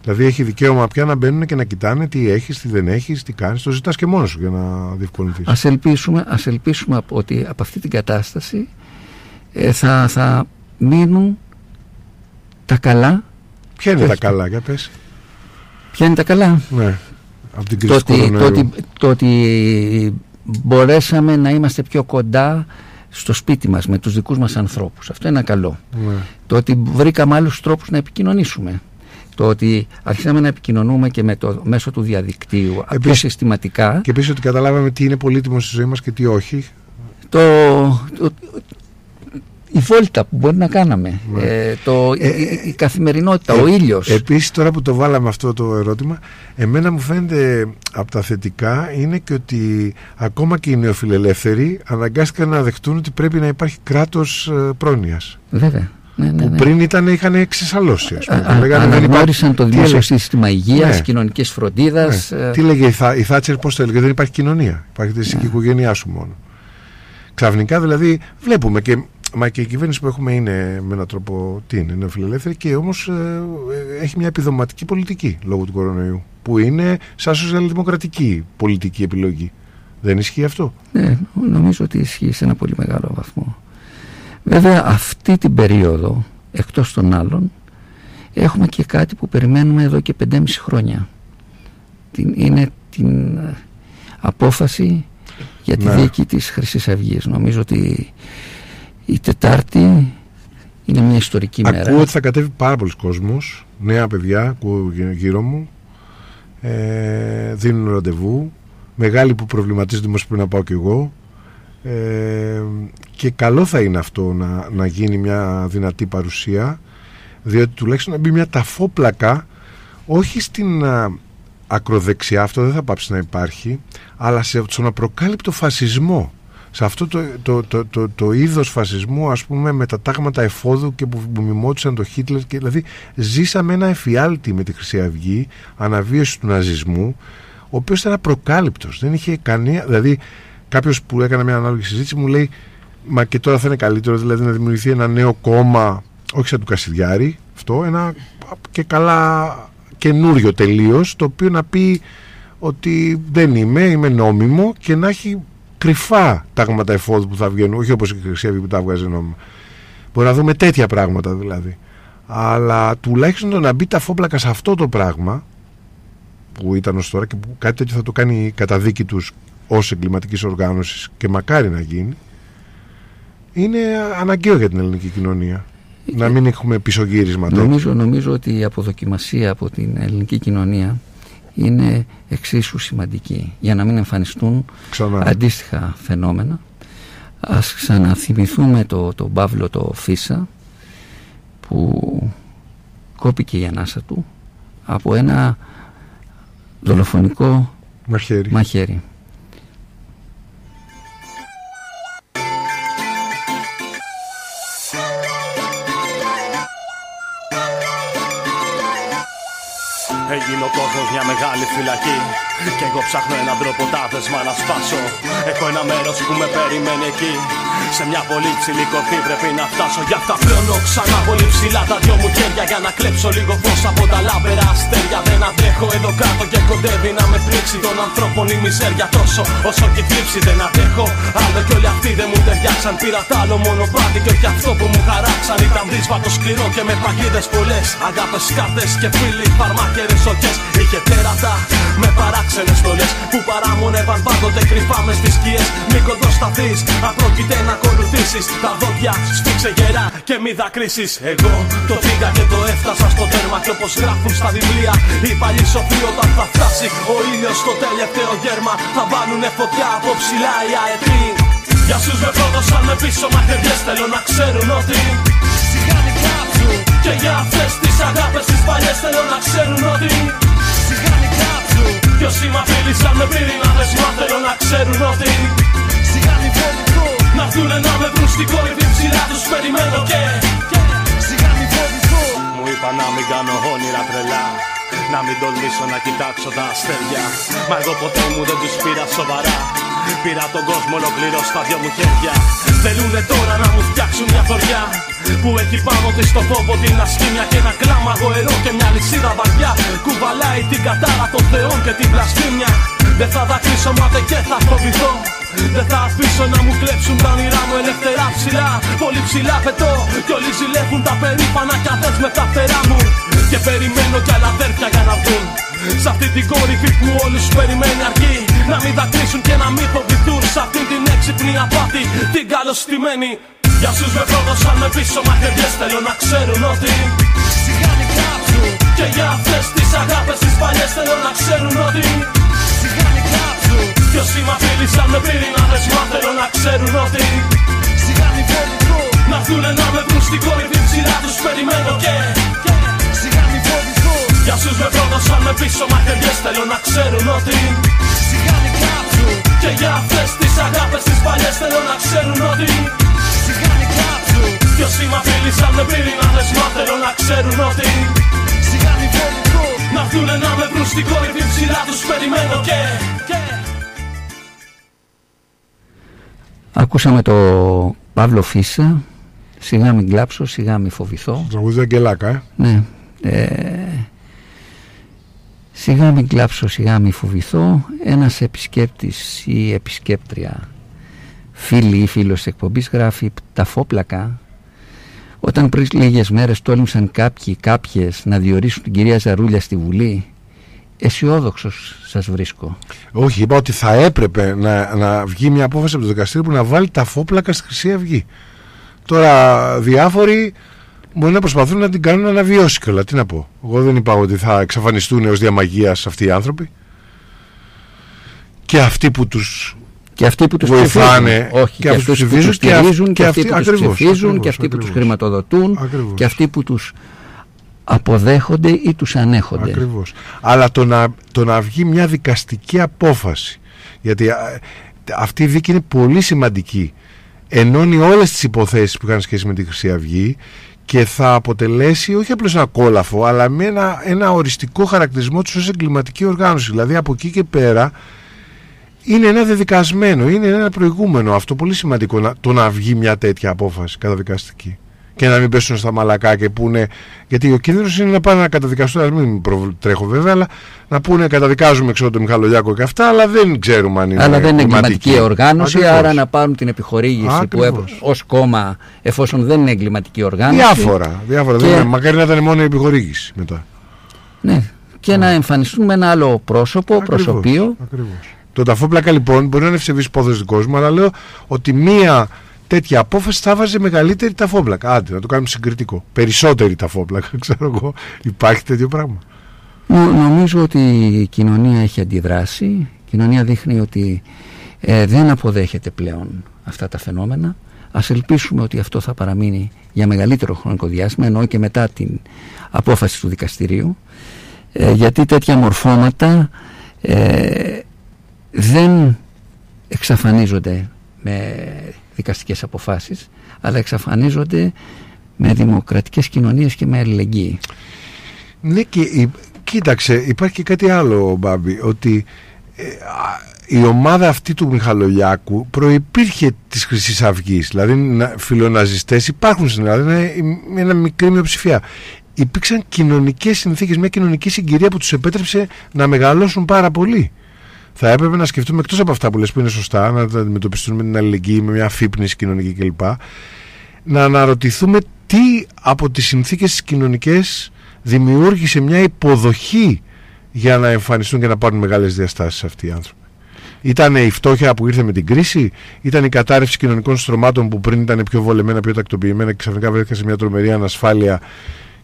Δηλαδή έχει δικαίωμα πια να μπαίνουν και να κοιτάνε τι έχεις, τι δεν έχεις, τι κάνεις. Το ζητάς και μόνος σου για να διευκολυνθείς. Α ελπίσουμε, ας ελπίσουμε ότι από αυτή την κατάσταση ε, θα, θα μείνουν τα καλά. Ποια είναι τα καλά, για πες. Ποια είναι τα καλά; Ναι. Από την το, ότι, το, ότι, το ότι μπορέσαμε να είμαστε πιο κοντά στο σπίτι μας με τους δικούς μας ανθρώπους. Αυτό είναι καλό. Ναι. Το ότι βρήκαμε άλλους τρόπους να επικοινωνήσουμε. Το ότι αρχίσαμε να επικοινωνούμε και με το μέσο του διαδικτύου επίσης, πιο συστηματικά. Και επίσης ότι καταλάβαμε τι είναι πολύτιμο στη ζωή μας και τι όχι. Το, το, η βόλτα που μπορεί να κάναμε, ναι. ε, το, η, ε, καθημερινότητα, ο ε, ήλιος. Επίσης τώρα που το βάλαμε αυτό το ερώτημα, εμένα μου φαίνεται από τα θετικά είναι και ότι ακόμα και οι νεοφιλελεύθεροι αναγκάστηκαν να δεχτούν ότι πρέπει να υπάρχει κράτος πρόνοιας. Βέβαια. Ναι, ναι, που ναι. πριν ήταν, είχαν εξισαλώσει. Ας πούμε. αναγνώρισαν το δημόσιο σύστημα υγείας, ναι. κοινωνικής φροντίδας. Ναι. Τι λέγε η, Θάτσερ, πώς το έλεγε, δεν υπάρχει κοινωνία. Υπάρχει εσύ και η οικογένειά σου μόνο. Ξαφνικά δηλαδή βλέπουμε και Μα και η κυβέρνηση που έχουμε είναι με έναν τρόπο τι είναι, είναι φιλελεύθερη και όμως ε, έχει μια επιδοματική πολιτική λόγω του κορονοϊού. Που είναι σαν σοσιαλδημοκρατική πολιτική επιλογή. Δεν ισχύει αυτό; Ναι, νομίζω ότι ισχύει σε ένα πολύ μεγάλο βαθμό. Βέβαια αυτή την περίοδο, εκτός των άλλων, έχουμε και κάτι που περιμένουμε εδώ και 5,5 χρόνια. Την, είναι την ε, απόφαση για τη ναι. δίκη της Χρυσής Αυγής. Νομίζω ότι η Τετάρτη είναι μια ιστορική Ακούω μέρα. Ακούω ότι θα κατέβει πάρα πολλοί κόσμος, νέα παιδιά, ακούω γύρω μου, ε, δίνουν ραντεβού, μεγάλοι που προβληματίζονται όμως πρέπει να πάω κι εγώ. Ε, και καλό θα είναι αυτό να, να γίνει μια δυνατή παρουσία διότι τουλάχιστον να μπει μια ταφόπλακα όχι στην α, ακροδεξιά, αυτό δεν θα πάψει να υπάρχει, αλλά σε, στον απροκάλυπτο φασισμό. Σε αυτό το, το, το, το, το είδος φασισμού, ας πούμε, με τα τάγματα εφόδου και που, που μιμώτησαν το Χίτλερ. Και, δηλαδή, ζήσαμε ένα εφιάλτη με τη Χρυσή Αυγή, αναβίωση του ναζισμού, ο οποίος ήταν απροκάλυπτος. Δεν είχε κανένα... Δηλαδή, κάποιος που έκανε μια ανάλογη συζήτηση μου λέει Μα και τώρα θα είναι καλύτερο, δηλαδή να δημιουργηθεί ένα νέο κόμμα, όχι σαν του Κασιδιάρη, αυτό, ένα και καλά καινούριο τελείως, το οποίο να πει ότι δεν είμαι, είμαι νόμιμο και να έχει κρυφά τάγματα εφόδου που θα βγαίνουν, όχι όπως η Χρυσή που τα βγάζει νόμιμα. Μπορεί να δούμε τέτοια πράγματα δηλαδή. Αλλά τουλάχιστον το να μπει τα φόμπλακα σε αυτό το πράγμα που ήταν ως τώρα και που κάτι τέτοιο θα το κάνει η καταδίκη τους ως εγκληματικής οργάνωσης και μακάρι να γίνει, είναι αναγκαίο για την ελληνική κοινωνία. Να μην έχουμε πισωγύρισμα νομίζω, νομίζω ότι η αποδοκιμασία από την ελληνική κοινωνία είναι εξίσου σημαντική για να μην εμφανιστούν Ξανά. αντίστοιχα φαινόμενα. Ας ξαναθυμηθούμε το, το Παύλο το Φίσα που κόπηκε η ανάσα του από ένα δολοφονικό μαχαίρι. μαχαίρι. Έγινε ο κόσμο μια μεγάλη φυλακή. Κι εγώ ψάχνω έναν τρόπο τα δεσμά να σπάσω. Έχω ένα μέρος που με περιμένει εκεί. Σε μια πολύ ψηλή κορφή πρέπει να φτάσω. Γι' αυτά πλώνω ξανά πολύ ψηλά τα δυο μου χέρια. Για να κλέψω λίγο φως από τα λάμπερα αστέρια. Δεν αντέχω εδώ κάτω και κοντεύει να με πρίξει των ανθρώπων η μιζέρια τόσο. Όσο και θλίψη δεν αντέχω. Άλλο κι όλοι αυτοί δεν μου ταιριάξαν. Πήρα τ' άλλο μονοπάτι και όχι αυτό που μου χαράξαν. Ήταν δύσβατο σκληρό και με παγίδες πολλές. Αγάπες κάρτες και φίλοι φαρμάκερες σοκές. Είχε τέρατα με παράξενες στολές που παράμονευαν πάντοτε κρυφά μες στι σκιέ. Μη κοντοσταθεί, απρόκειται να ακολουθήσει. Τα δόντια σφίξε γερά και μη δακρύσεις. Εγώ το πήγα και το έφτασα στο τέρμα. Και όπως γράφουν στα βιβλία, οι παλιοί σοφοί όταν θα φτάσει ο ήλιος στο τελευταίο γέρμα. Θα βάλουνε φωτιά από ψηλά οι αετοί. Για σου με πρόδωσαν με πίσω μαχαιριές Θέλω να ξέρουν ότι Σιγά μην κάψουν Και για αυτές τις αγάπες τις παλιές Θέλω να ξέρουν ότι Σιγά μην κάψουν Κι όσοι μ' απειλήσαν με πύρινα δεσμά Θέλω να ξέρουν ότι Σιγά μην φοβηθούν Να έρθουνε να με βρουν στην κορυφή ψηλά τους περιμένω και Σιγά μην φοβηθούν Μου είπα να μην κάνω όνειρα τρελά. Να μην τολμήσω να κοιτάξω τα αστέρια. Μα εγώ ποτέ μου δεν τους πήρα σοβαρά. Πήρα τον κόσμο ολοκληρώ στα δυο μου χέρια. Θέλουνε τώρα να μου φτιάξουν μια θωριά Που έχει πάνω της το φόβο την ασκήμια Και ένα κλάμα γοερό και μια λυσίδα βαριά. Κουβαλάει την κατάρα των θεών και την πλαστήμια Δεν θα δακρύσω μα και θα φοβηθώ δεν θα αφήσω να μου κλέψουν τα όνειρά μου ελευθερά ψηλά. Πολύ ψηλά πετώ Κι όλοι ζηλεύουν τα περήφανα κι με τα φτερά μου. Και περιμένω κι άλλα αδέρφια για να βγουν. Σ' αυτή την κορυφή που όλους περιμένει αρκεί. Να μην δακρύσουν και να μην φοβηθούν. Σ' αυτή την έξυπνη απάτη την καλωστημένη. Για σους με πρόδωσαν με πίσω μαχαιριές Θέλω να ξέρουν ότι Σιγά μην κάψουν. Και για αυτές τις αγάπες τις παλιές Θέλω να ξέρουν ότι Σιγά μην κάψουν Κι όσοι μ' απειλήσαν με πύρινα δεσμά Θέλω να ξέρουν ότι Σιγά μην φοβηθούν Να έρθουνε να με βρουν στην κορυφή ψηλά τους περιμένω και Σιγά μην φοβηθούν Για σους με πρόδωσαν με πίσω μαχαιριές Θέλω να ξέρουν ότι Σιγά μην κάψουν. Και για αυτές τις αγάπες τις παλιές Θέλω να ξέρουν ότι Σιγά μην κάψουν. Κι όσοι μ' απειλήσαν με πύρινα δεσμά Θέλω να ξέρουν ότι Σιγά μην φοβηθούν Να έρθουνε να με βρουν στην κορυφή ψηλά τους περιμένω και Ακούσαμε το Παύλο Φίσα. Σιγά μην κλάψω, σιγά μην φοβηθώ. Τραγουδί Αγγελάκα, ε. Ναι ε, Σιγά μην κλάψω, σιγά μην φοβηθώ. Ένας επισκέπτης ή επισκέπτρια Φίλη ή φίλος εκπομπής γράφει Τα φόπλακα Όταν πριν λίγες μέρες τόλμησαν κάποιοι κάποιες να διορίσουν την κυρία Ζαρούλια στη Βουλή αισιόδοξος σας βρίσκω. Όχι, είπα ότι θα έπρεπε να, να βγει μια απόφαση από το δικαστήριο που να βάλει τα φόπλακα στη Χρυσή Αυγή. Τώρα διάφοροι μπορεί να προσπαθούν να την κάνουν να αναβιώσει κιόλα. Τι να πω. Εγώ δεν είπα ότι θα εξαφανιστούν ω διαμαγεία αυτοί οι άνθρωποι. Και αυτοί που τους και αυτοί που τους βοηθάνε, όχι, και, αυτοί που τους στηρίζουν, και, αυτοί που τους ψηφίζουν, και αυτοί που τους χρηματοδοτούν, και αυτοί που τους αποδέχονται ή τους ανέχονται. Ακριβώς. Αλλά το να, το να βγει μια δικαστική απόφαση, γιατί α, αυτή η δίκη είναι πολύ σημαντική, ενώνει όλες τις υποθέσεις που είχαν σχέση με τη Χρυσή Αυγή και θα αποτελέσει όχι απλώς ένα κόλαφο, αλλά με ένα, ένα οριστικό χαρακτηρισμό τους ως εγκληματική οργάνωση. Δηλαδή από εκεί και πέρα είναι ένα δεδικασμένο, είναι ένα προηγούμενο αυτό πολύ σημαντικό να, το να βγει μια τέτοια απόφαση καταδικαστική και να μην πέσουν στα μαλακά και πούνε. Γιατί ο κίνδυνος είναι να πάνε να καταδικαστούν, ας μην τρέχω βέβαια, αλλά να πούνε καταδικάζουμε ξέρω τον Μιχαλολιάκο και αυτά, αλλά δεν ξέρουμε αν είναι. Αλλά δεν είναι εγκληματική οργάνωση, Ακριβώς. άρα να πάρουν την επιχορήγηση που ως κόμμα, εφόσον δεν είναι εγκληματική οργάνωση. Διάφορα. διάφορα και... δεν είναι, μακάρι να ήταν μόνο η επιχορήγηση μετά. Ναι. Και να εμφανιστούν με ένα άλλο πρόσωπο, Ακριβώς. προσωπείο. Ακριβώς. Το ταφόπλακα λοιπόν μπορεί να είναι ευσεβής υπόθεση δικό μου, αλλά λέω ότι μία τέτοια απόφαση θα βάζει μεγαλύτερη ταφόπλακα. Άντε, να το κάνουμε συγκριτικό. Περισσότερη ταφόπλακα, ξέρω εγώ. Υπάρχει τέτοιο πράγμα. Νομίζω ότι η κοινωνία έχει αντιδράσει. Η κοινωνία δείχνει ότι ε, δεν αποδέχεται πλέον αυτά τα φαινόμενα. Ας ελπίσουμε ότι αυτό θα παραμείνει για μεγαλύτερο χρονικό διάστημα, ενώ και μετά την απόφαση του δικαστηρίου. Ε, γιατί τέτοια μορφώματα ε, δεν εξαφανίζονται με δικαστικές αποφάσεις αλλά εξαφανίζονται με δημοκρατικές κοινωνίες και με αλληλεγγύη. Ναι και κοίταξε υπάρχει και κάτι άλλο Μπάμπη ότι ε, η ομάδα αυτή του Μιχαλολιάκου προϋπήρχε της χρυσής αυγής. δηλαδή φιλοναζιστές υπάρχουν στην Ελλάδα είναι μια μικρή μειοψηφία υπήρξαν κοινωνικές συνθήκες μια κοινωνική συγκυρία που τους επέτρεψε να μεγαλώσουν πάρα πολύ θα έπρεπε να σκεφτούμε εκτός από αυτά που λες που είναι σωστά, να τα αντιμετωπιστούν με την αλληλεγγύη, με μια αφύπνιση κοινωνική κλπ. Να αναρωτηθούμε τι από τις συνθήκες τις κοινωνικές δημιούργησε μια υποδοχή για να εμφανιστούν και να πάρουν μεγάλες διαστάσεις αυτοί οι άνθρωποι. Ήταν η φτώχεια που ήρθε με την κρίση, ήταν η κατάρρευση κοινωνικών στρωμάτων που πριν ήταν πιο βολεμένα, πιο τακτοποιημένα και ξαφνικά βρέθηκαν σε μια τρομερή ανασφάλεια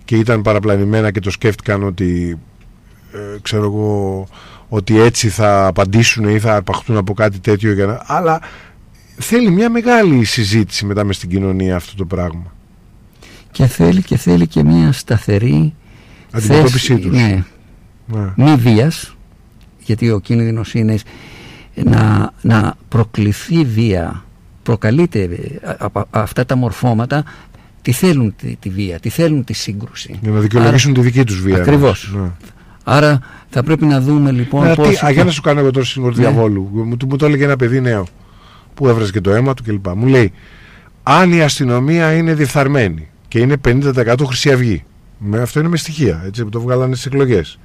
και ήταν παραπλανημένα και το σκέφτηκαν ότι ε, ξέρω εγώ ότι έτσι θα απαντήσουν ή θα αρπαχτούν από κάτι τέτοιο για να... αλλά θέλει μια μεγάλη συζήτηση μετά μες στην κοινωνία αυτό το πράγμα και θέλει και θέλει και μια σταθερή αντιμετώπιση του. ναι, ναι. μη βίας γιατί ο κίνδυνος είναι να, να προκληθεί βία προκαλείται από αυτά τα μορφώματα τι θέλουν τη, τη βία, τι θέλουν τη σύγκρουση. Για να δικαιολογήσουν τη δική τους βία. Ακριβώς. Ναι. Άρα θα πρέπει να δούμε λοιπόν ναι, πώς... Τι, για να σου κάνω εγώ τώρα σύμβολο ναι. διαβόλου. Μου, μου το έλεγε ένα παιδί νέο που έβραζε και το αίμα του κλπ. Μου λέει, αν η αστυνομία είναι διεφθαρμένη και είναι 50% Χρυσή Αυγή, με, αυτό είναι με στοιχεία, έτσι, που το βγάλανε στις εκλογές.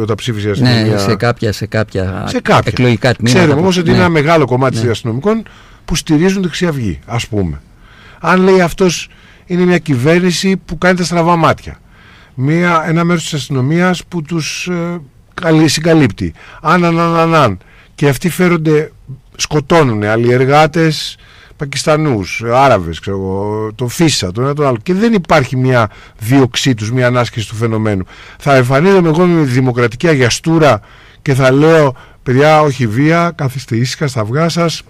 Όταν ψήφισε η ναι, αστυνομία. Ναι, σε κάποια, σε κάποια, σε κάποια. εκλογικά τμήματα. Ξέρουμε όμως ότι είναι ναι. ένα μεγάλο κομμάτι ναι. αστυνομικών που στηρίζουν τη Χρυσή Αυγή, ας πούμε. Αν λέει αυτός είναι μια κυβέρνηση που κάνει τα στραβά μάτια μια, ένα μέρος της αστυνομίας που τους ε, συγκαλύπτει. Αν, αν, αν, αν, Και αυτοί φέρονται, σκοτώνουν αλλιεργάτες Πακιστανούς, Άραβες, ξέρω, το Φίσα, το ένα το άλλο. Και δεν υπάρχει μια δίωξή τους, μια ανάσκηση του φαινομένου. Θα εμφανίζομαι εγώ με δημοκρατική αγιαστούρα και θα λέω, παιδιά, όχι βία, καθίστε ήσυχα στα αυγά σας.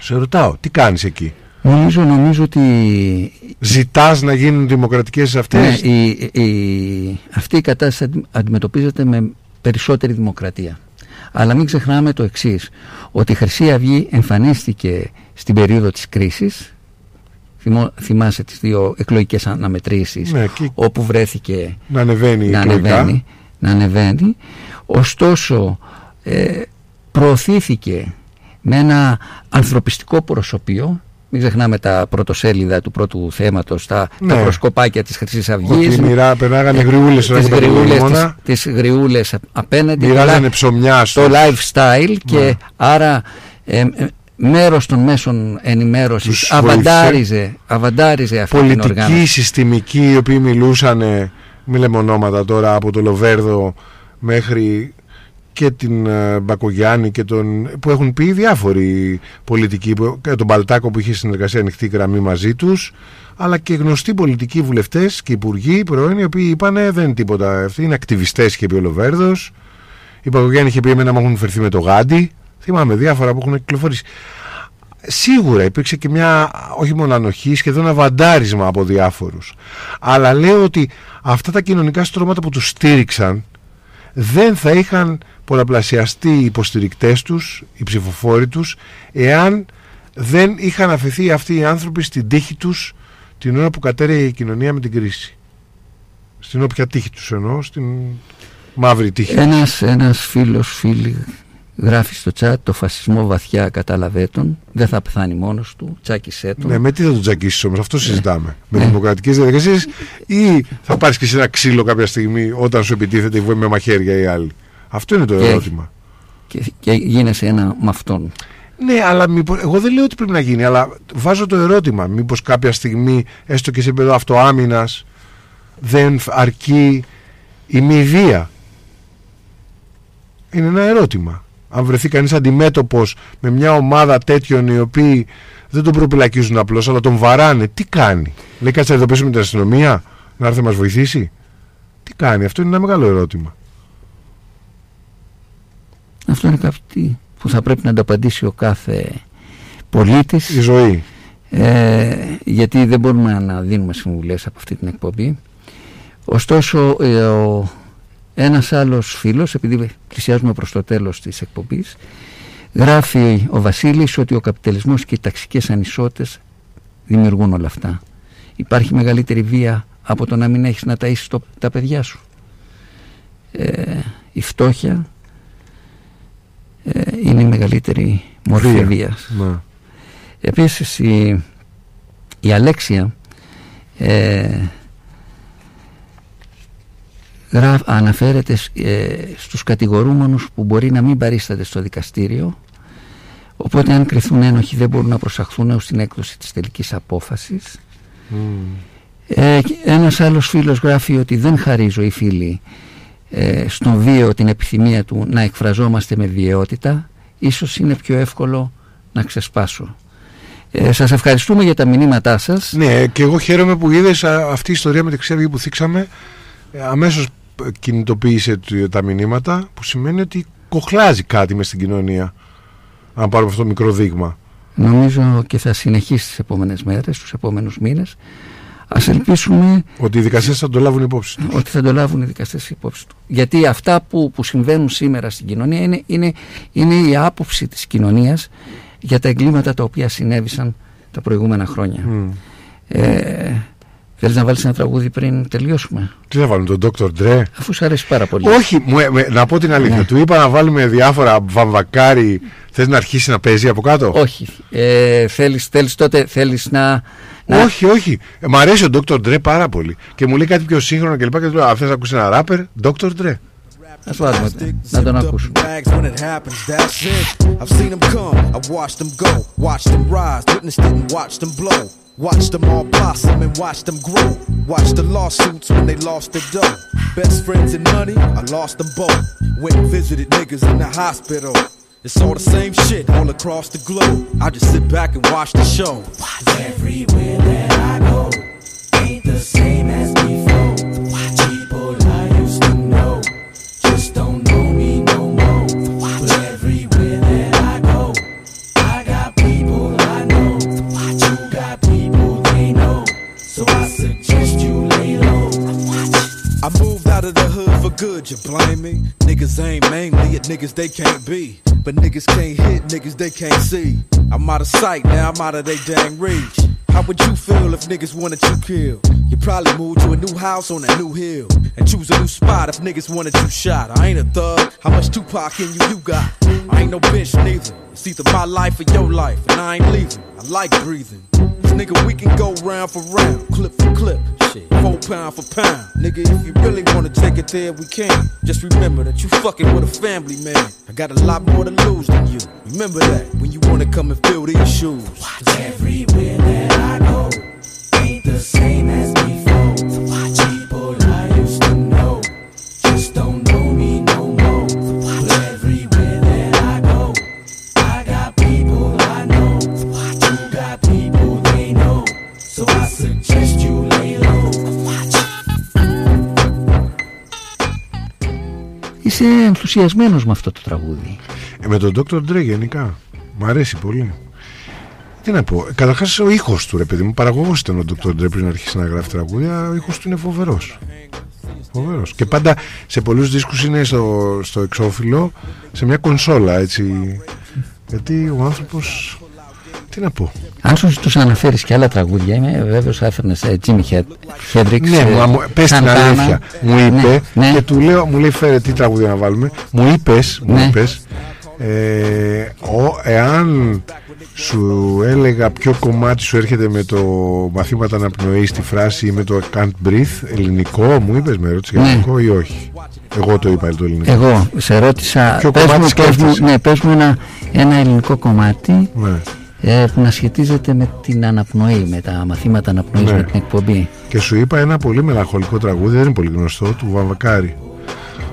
Σε ρωτάω, τι κάνεις εκεί; Νομίζω, νομίζω ότι... Ζητάς να γίνουν δημοκρατικές αυτές; Ναι, η, η, αυτή η κατάσταση αντιμετωπίζεται με περισσότερη δημοκρατία. Αλλά μην ξεχνάμε το εξής ότι η Χρυσή Αυγή εμφανίστηκε στην περίοδο της κρίσης, θυμάσαι τις δύο εκλογικές αναμετρήσεις, ναι, όπου βρέθηκε να ανεβαίνει, να ανεβαίνει, να ανεβαίνει. Ωστόσο, ε, προωθήθηκε με ένα ανθρωπιστικό προσωπείο μην ξεχνάμε τα πρωτοσέλιδα του πρώτου θέματος, τα, ναι. τα προσκοπάκια της Χρυσής Αυγής. Ότι μοιρά, περνάγανε γριούλες Τις γριούλες απέναντι. Μοιράζανε ψωμιά Το lifestyle και ναι. άρα ε, ε, μέρος των μέσων ενημέρωσης αβαντάριζε, αβαντάριζε αυτή Πολιτική, την οργάνωση. συστημική, οι οποίοι μιλούσαν, μη λέμε ονόματα τώρα, από το Λοβέρδο μέχρι και την uh, Μπακογιάννη και τον, που έχουν πει διάφοροι πολιτικοί, και τον Παλτάκο που είχε συνεργασία ανοιχτή γραμμή μαζί τους, αλλά και γνωστοί πολιτικοί βουλευτές και υπουργοί πρώην, οι οποίοι είπαν δεν είναι τίποτα, αυτοί είναι ακτιβιστές είχε πει ο Λοβέρδος, η Μπακογιάννη είχε πει εμένα μου έχουν φερθεί με το γάντι, θυμάμαι διάφορα που έχουν κυκλοφορήσει. Σίγουρα υπήρξε και μια όχι μόνο ανοχή, σχεδόν αβαντάρισμα από διάφορους. Αλλά λέω ότι αυτά τα κοινωνικά στρώματα που τους στήριξαν δεν θα είχαν πολλαπλασιαστεί οι υποστηρικτές τους, οι ψηφοφόροι τους, εάν δεν είχαν αφαιθεί αυτοί οι άνθρωποι στην τύχη τους την ώρα που κατέρεε η κοινωνία με την κρίση. Στην όποια τύχη τους εννοώ, στην μαύρη τύχη. Ένας, ένας φίλος, φίλη γράφει στο τσάτ το φασισμό βαθιά κατάλαβε τον, δεν θα πεθάνει μόνος του, τσάκισέ τον. Ναι, με τι θα τον τσακίσεις όμως, αυτό συζητάμε. Με δημοκρατικές διαδικασίες ή θα πάρεις και εσύ ένα ξύλο κάποια στιγμή όταν σου επιτίθεται με μαχαίρια ή άλλοι; Αυτό είναι το Και- ερώτημα. Και, και γίνεσαι ένα με αυτόν. Ναι, αλλά μήπως, εγώ δεν λέω ότι πρέπει να γίνει, αλλά βάζω το ερώτημα. Μήπως κάποια στιγμή, έστω και σε επίπεδο αυτοάμυνας, δεν αρκεί η μη βία; Είναι ένα ερώτημα. Αν βρεθεί κανείς αντιμέτωπος με μια ομάδα τέτοιων οι οποίοι δεν τον προπυλακίζουν απλώς, αλλά τον βαράνε, τι κάνει; Λέει κάτσε να ειδοποιήσουμε την αστυνομία, να έρθει να μας βοηθήσει. Τι κάνει, αυτό είναι ένα μεγάλο ερώτημα. Αυτό είναι κάτι που θα πρέπει να το απαντήσει ο κάθε πολίτης. Η ζωή. Ε, γιατί δεν μπορούμε να δίνουμε συμβουλές από αυτή την εκπομπή. Ωστόσο, ε, ο, ένας άλλος φίλος, επειδή πλησιάζουμε προς το τέλος της εκπομπής, γράφει ο Βασίλης ότι ο καπιταλισμός και οι ταξικές ανισότητες δημιουργούν όλα αυτά. Υπάρχει μεγαλύτερη βία από το να μην έχεις να ταΐσεις το, τα παιδιά σου. Ε, η φτώχεια ε, είναι η μεγαλύτερη μορφή Βία. βίας. Ναι. Επίσης η, η Αλέξια ε, γράφ, αναφέρεται σ- ε, στους κατηγορούμενους που μπορεί να μην παρίσταται στο δικαστήριο. Οπότε αν κρυθούν ένοχοι δεν μπορούν να προσαχθούν έως την έκδοση της τελικής απόφασης. Ε, και ένας άλλος φίλος γράφει ότι δεν χαρίζω οι φίλοι ε, στον βίο την επιθυμία του να εκφραζόμαστε με βιαιότητα. Ίσως είναι πιο εύκολο να ξεσπάσω. Ε, σας ευχαριστούμε για τα μηνύματά σας. Ναι, και εγώ χαίρομαι που είδες αυτή η ιστορία με τη Χρυσή Αυγή που θίξαμε. Αμέσως κινητοποίησε του- τα μηνύματα, που σημαίνει ότι κοχλάζει κάτι μες στην κοινωνία. Αν πάρουμε αυτό το μικρό δείγμα. νομίζω και θα συνεχίσει τις επόμενες μέρες τους επόμενους μήνες ας ελπίσουμε Ότι οι δικασίε θα το λάβουν υπόψη. τους. ότι θα το λάβουν οι δικαστές υπόψη τους. Γιατί αυτά που, που συμβαίνουν σήμερα στην κοινωνία είναι, είναι, είναι η άποψη της κοινωνίας για τα εγκλήματα τα οποία συνέβησαν τα προηγούμενα χρόνια. Μμ. Ε, θέλεις να βάλεις ένα τραγούδι πριν τελειώσουμε, Τι θα βάλουμε, τον Dr. Dre; αφού σου αρέσει πάρα πολύ. Όχι, μου, ε, με- να πω την αλήθεια. Ναι. Του είπα να βάλουμε διάφορα βαμβακάρι. Θες να αρχίσει να παίζει από κάτω; Όχι. Ε, θέλεις, θέλεις τότε θέλεις να... να... Όχι, όχι. Ε, Μ' αρέσει ο Dr. Dre πάρα πολύ. Και μου λέει κάτι πιο σύγχρονο και λοιπά. Και του λέω: Αν θες να ακούσεις ένα ράπερ, Dr. Dre. That's what I'm with it. Nothing unusual. Bags when it happens, that's it. I've seen them come, I've watched them go, watched them rise, witnessed it and watched them blow. Watched them all blossom and watched them grow. Watched the lawsuits when they lost their dough. Best friends and money, I lost them both. Went and visited niggas in the hospital. It's all the same shit all across the globe. I just sit back and watch the show. Everywhere that I go. Niggas they can't be. But niggas can't hit niggas they can't see. I'm out of sight, now I'm out of they dang reach. How would you feel if niggas wanted you killed? You probably move to a new house on a new hill. And choose a new spot if niggas wanted you shot. I ain't a thug, how much Tupac in you you got? I ain't no bitch neither. It's either my life or your life, and I ain't leaving. I like breathing. Nigga, we can go round for round, clip for clip, shit, four pound for pound. Nigga, if you really wanna take it there, we can. Just remember that you fucking with a family man. I got a lot more to lose than you. Remember that when you wanna come and fill these shoes. Everywhere that I go ain't the same as Είσαι ενθουσιασμένος με αυτό το τραγούδι. Ε, με τον Dr. Dre γενικά. Μ' αρέσει πολύ. Τι να πω. Καταρχάς ο ήχος του ρε παιδί μου, παραγωγός ήταν ο Dr. Dre πριν αρχίσει να γράφει τραγούδια. Ο ήχος του είναι φοβερός. Φοβερός. Και πάντα σε πολλούς δίσκους είναι στο, στο εξώφυλλο σε μια κονσόλα έτσι. Γιατί ο άνθρωπος. Τι να πω. Αν σου του αναφέρεις και άλλα τραγούδια, είμαι βέβαιος θα έφερνες Τζίμι Χέντριξ. Ναι, μου, μου, πες την Σαντάνα. αλήθεια. Μου είπε Ναι, ναι. και του λέω, μου λέει φέρε τι τραγούδια να βάλουμε. Μου είπες, μου Ναι. είπες ε, ο, εάν σου έλεγα ποιο κομμάτι σου έρχεται με το μαθήματα αναπνοή στη φράση ή με το can't breathe ελληνικό, μου είπες με ρώτησες για Ναι. ελληνικό ή όχι. Εγώ το είπα το ελληνικό. Εγώ σε ρώτησα. Ποιο πες κομμάτι μου, πες μου, σκέφτεσαι; ναι, πες μου ένα, ένα ελληνικό κομμάτι Ναι. Ε, που να σχετίζεται με την αναπνοή, με τα μαθήματα αναπνοής, Ναι. με την εκπομπή. Και σου είπα ένα πολύ μελαγχολικό τραγούδι, δεν είναι πολύ γνωστό, του Βαμβακάρη.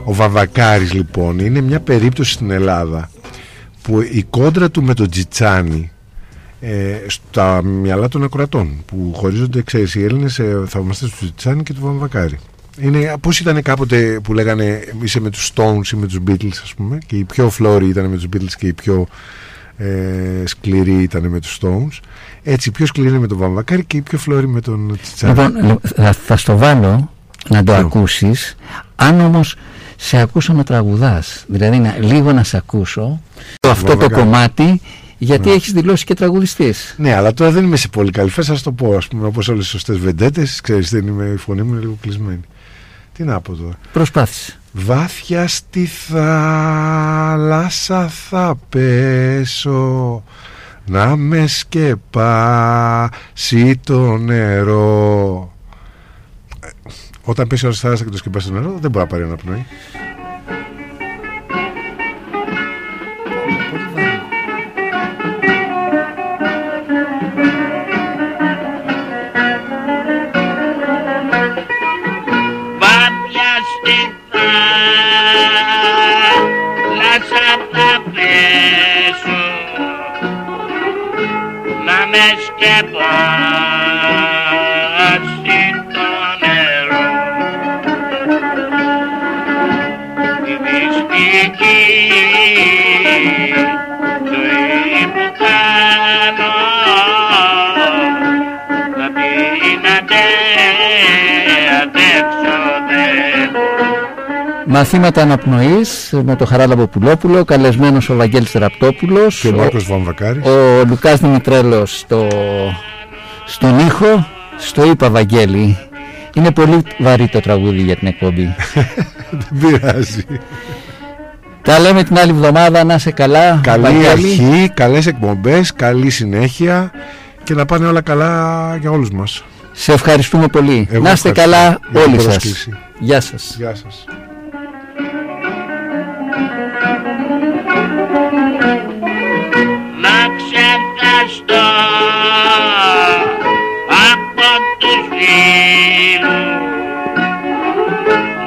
Ο Βαμβακάρης λοιπόν είναι μια περίπτωση στην Ελλάδα που η κόντρα του με τον Τζιτσάνι ε, στα μυαλά των ακροατών που χωρίζονται, ξέρεις, οι Έλληνες ε, θαυμαστές του Τζιτσάνι και του Βαμβακάρη. Είναι πώς ήταν κάποτε που λέγανε είσαι με τους Stones ή με τους Beatles ας πούμε και οι πιο φλόροι ήταν με τους Beatles και οι πιο ε, σκληροί ήταν με τους Stones έτσι οι πιο σκληροί είναι με τον Βαμβακάρη και οι πιο φλόροι με τον Τζιτσάνι Λοιπόν, λο- θα, θα στο βάλω να το Ποιο; ακούσεις αν όμως σε ακούσω να τραγουδάς δηλαδή να, λίγο να σε ακούσω αυτό το Βαμβακάρη. κομμάτι γιατί έχεις δηλώσει και τραγουδιστής Ναι, αλλά τώρα δεν είμαι σε πολύ καλή φάση, θα το πω. Α πούμε, όπως όλες τι σωστές βεντέτες, ξέρεις, δεν είμαι, η φωνή μου είναι λίγο κλεισμένη. Τι να πω τώρα. προσπάθησε Βάθια στη θάλασσα θα πέσω να με σκεπάσει το νερό. Ε, Όταν πέσει όλη στη θάλασσα και το σκεπάσει το νερό, δεν μπορεί να πάρει αναπνοή. Βάπια Μαθήματα αναπνοής με το Χαράλαμπο Πουλόπουλο καλεσμένος ο Βαγγέλης Ραπτόπουλος Και ο ο, Μάρκος Βαμβακάρης. ο Λουκάς Δημητρέλος στο, στον ήχο στο είπα Βαγγέλη είναι πολύ βαρύ το τραγούδι για την εκπομπή Δεν πειράζει. τα λέμε την άλλη εβδομάδα να είσαι καλά Καλή Βαγγέλη. αρχή, καλές εκπομπές, καλή συνέχεια και να πάνε όλα καλά για όλους μας. σε ευχαριστούμε πολύ Εγώ να είστε ευχαριστώ καλά για την όλοι σας πρόσκληση. Γεια σας Γεια σας.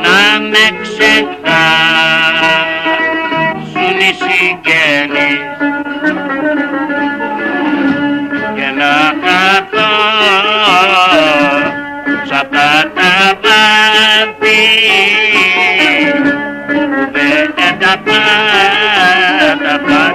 να με ξεχάσουν οι συγγένεις και να χαθώ σ' αυτά τα βάθη. Δεν τα πάντα πάντα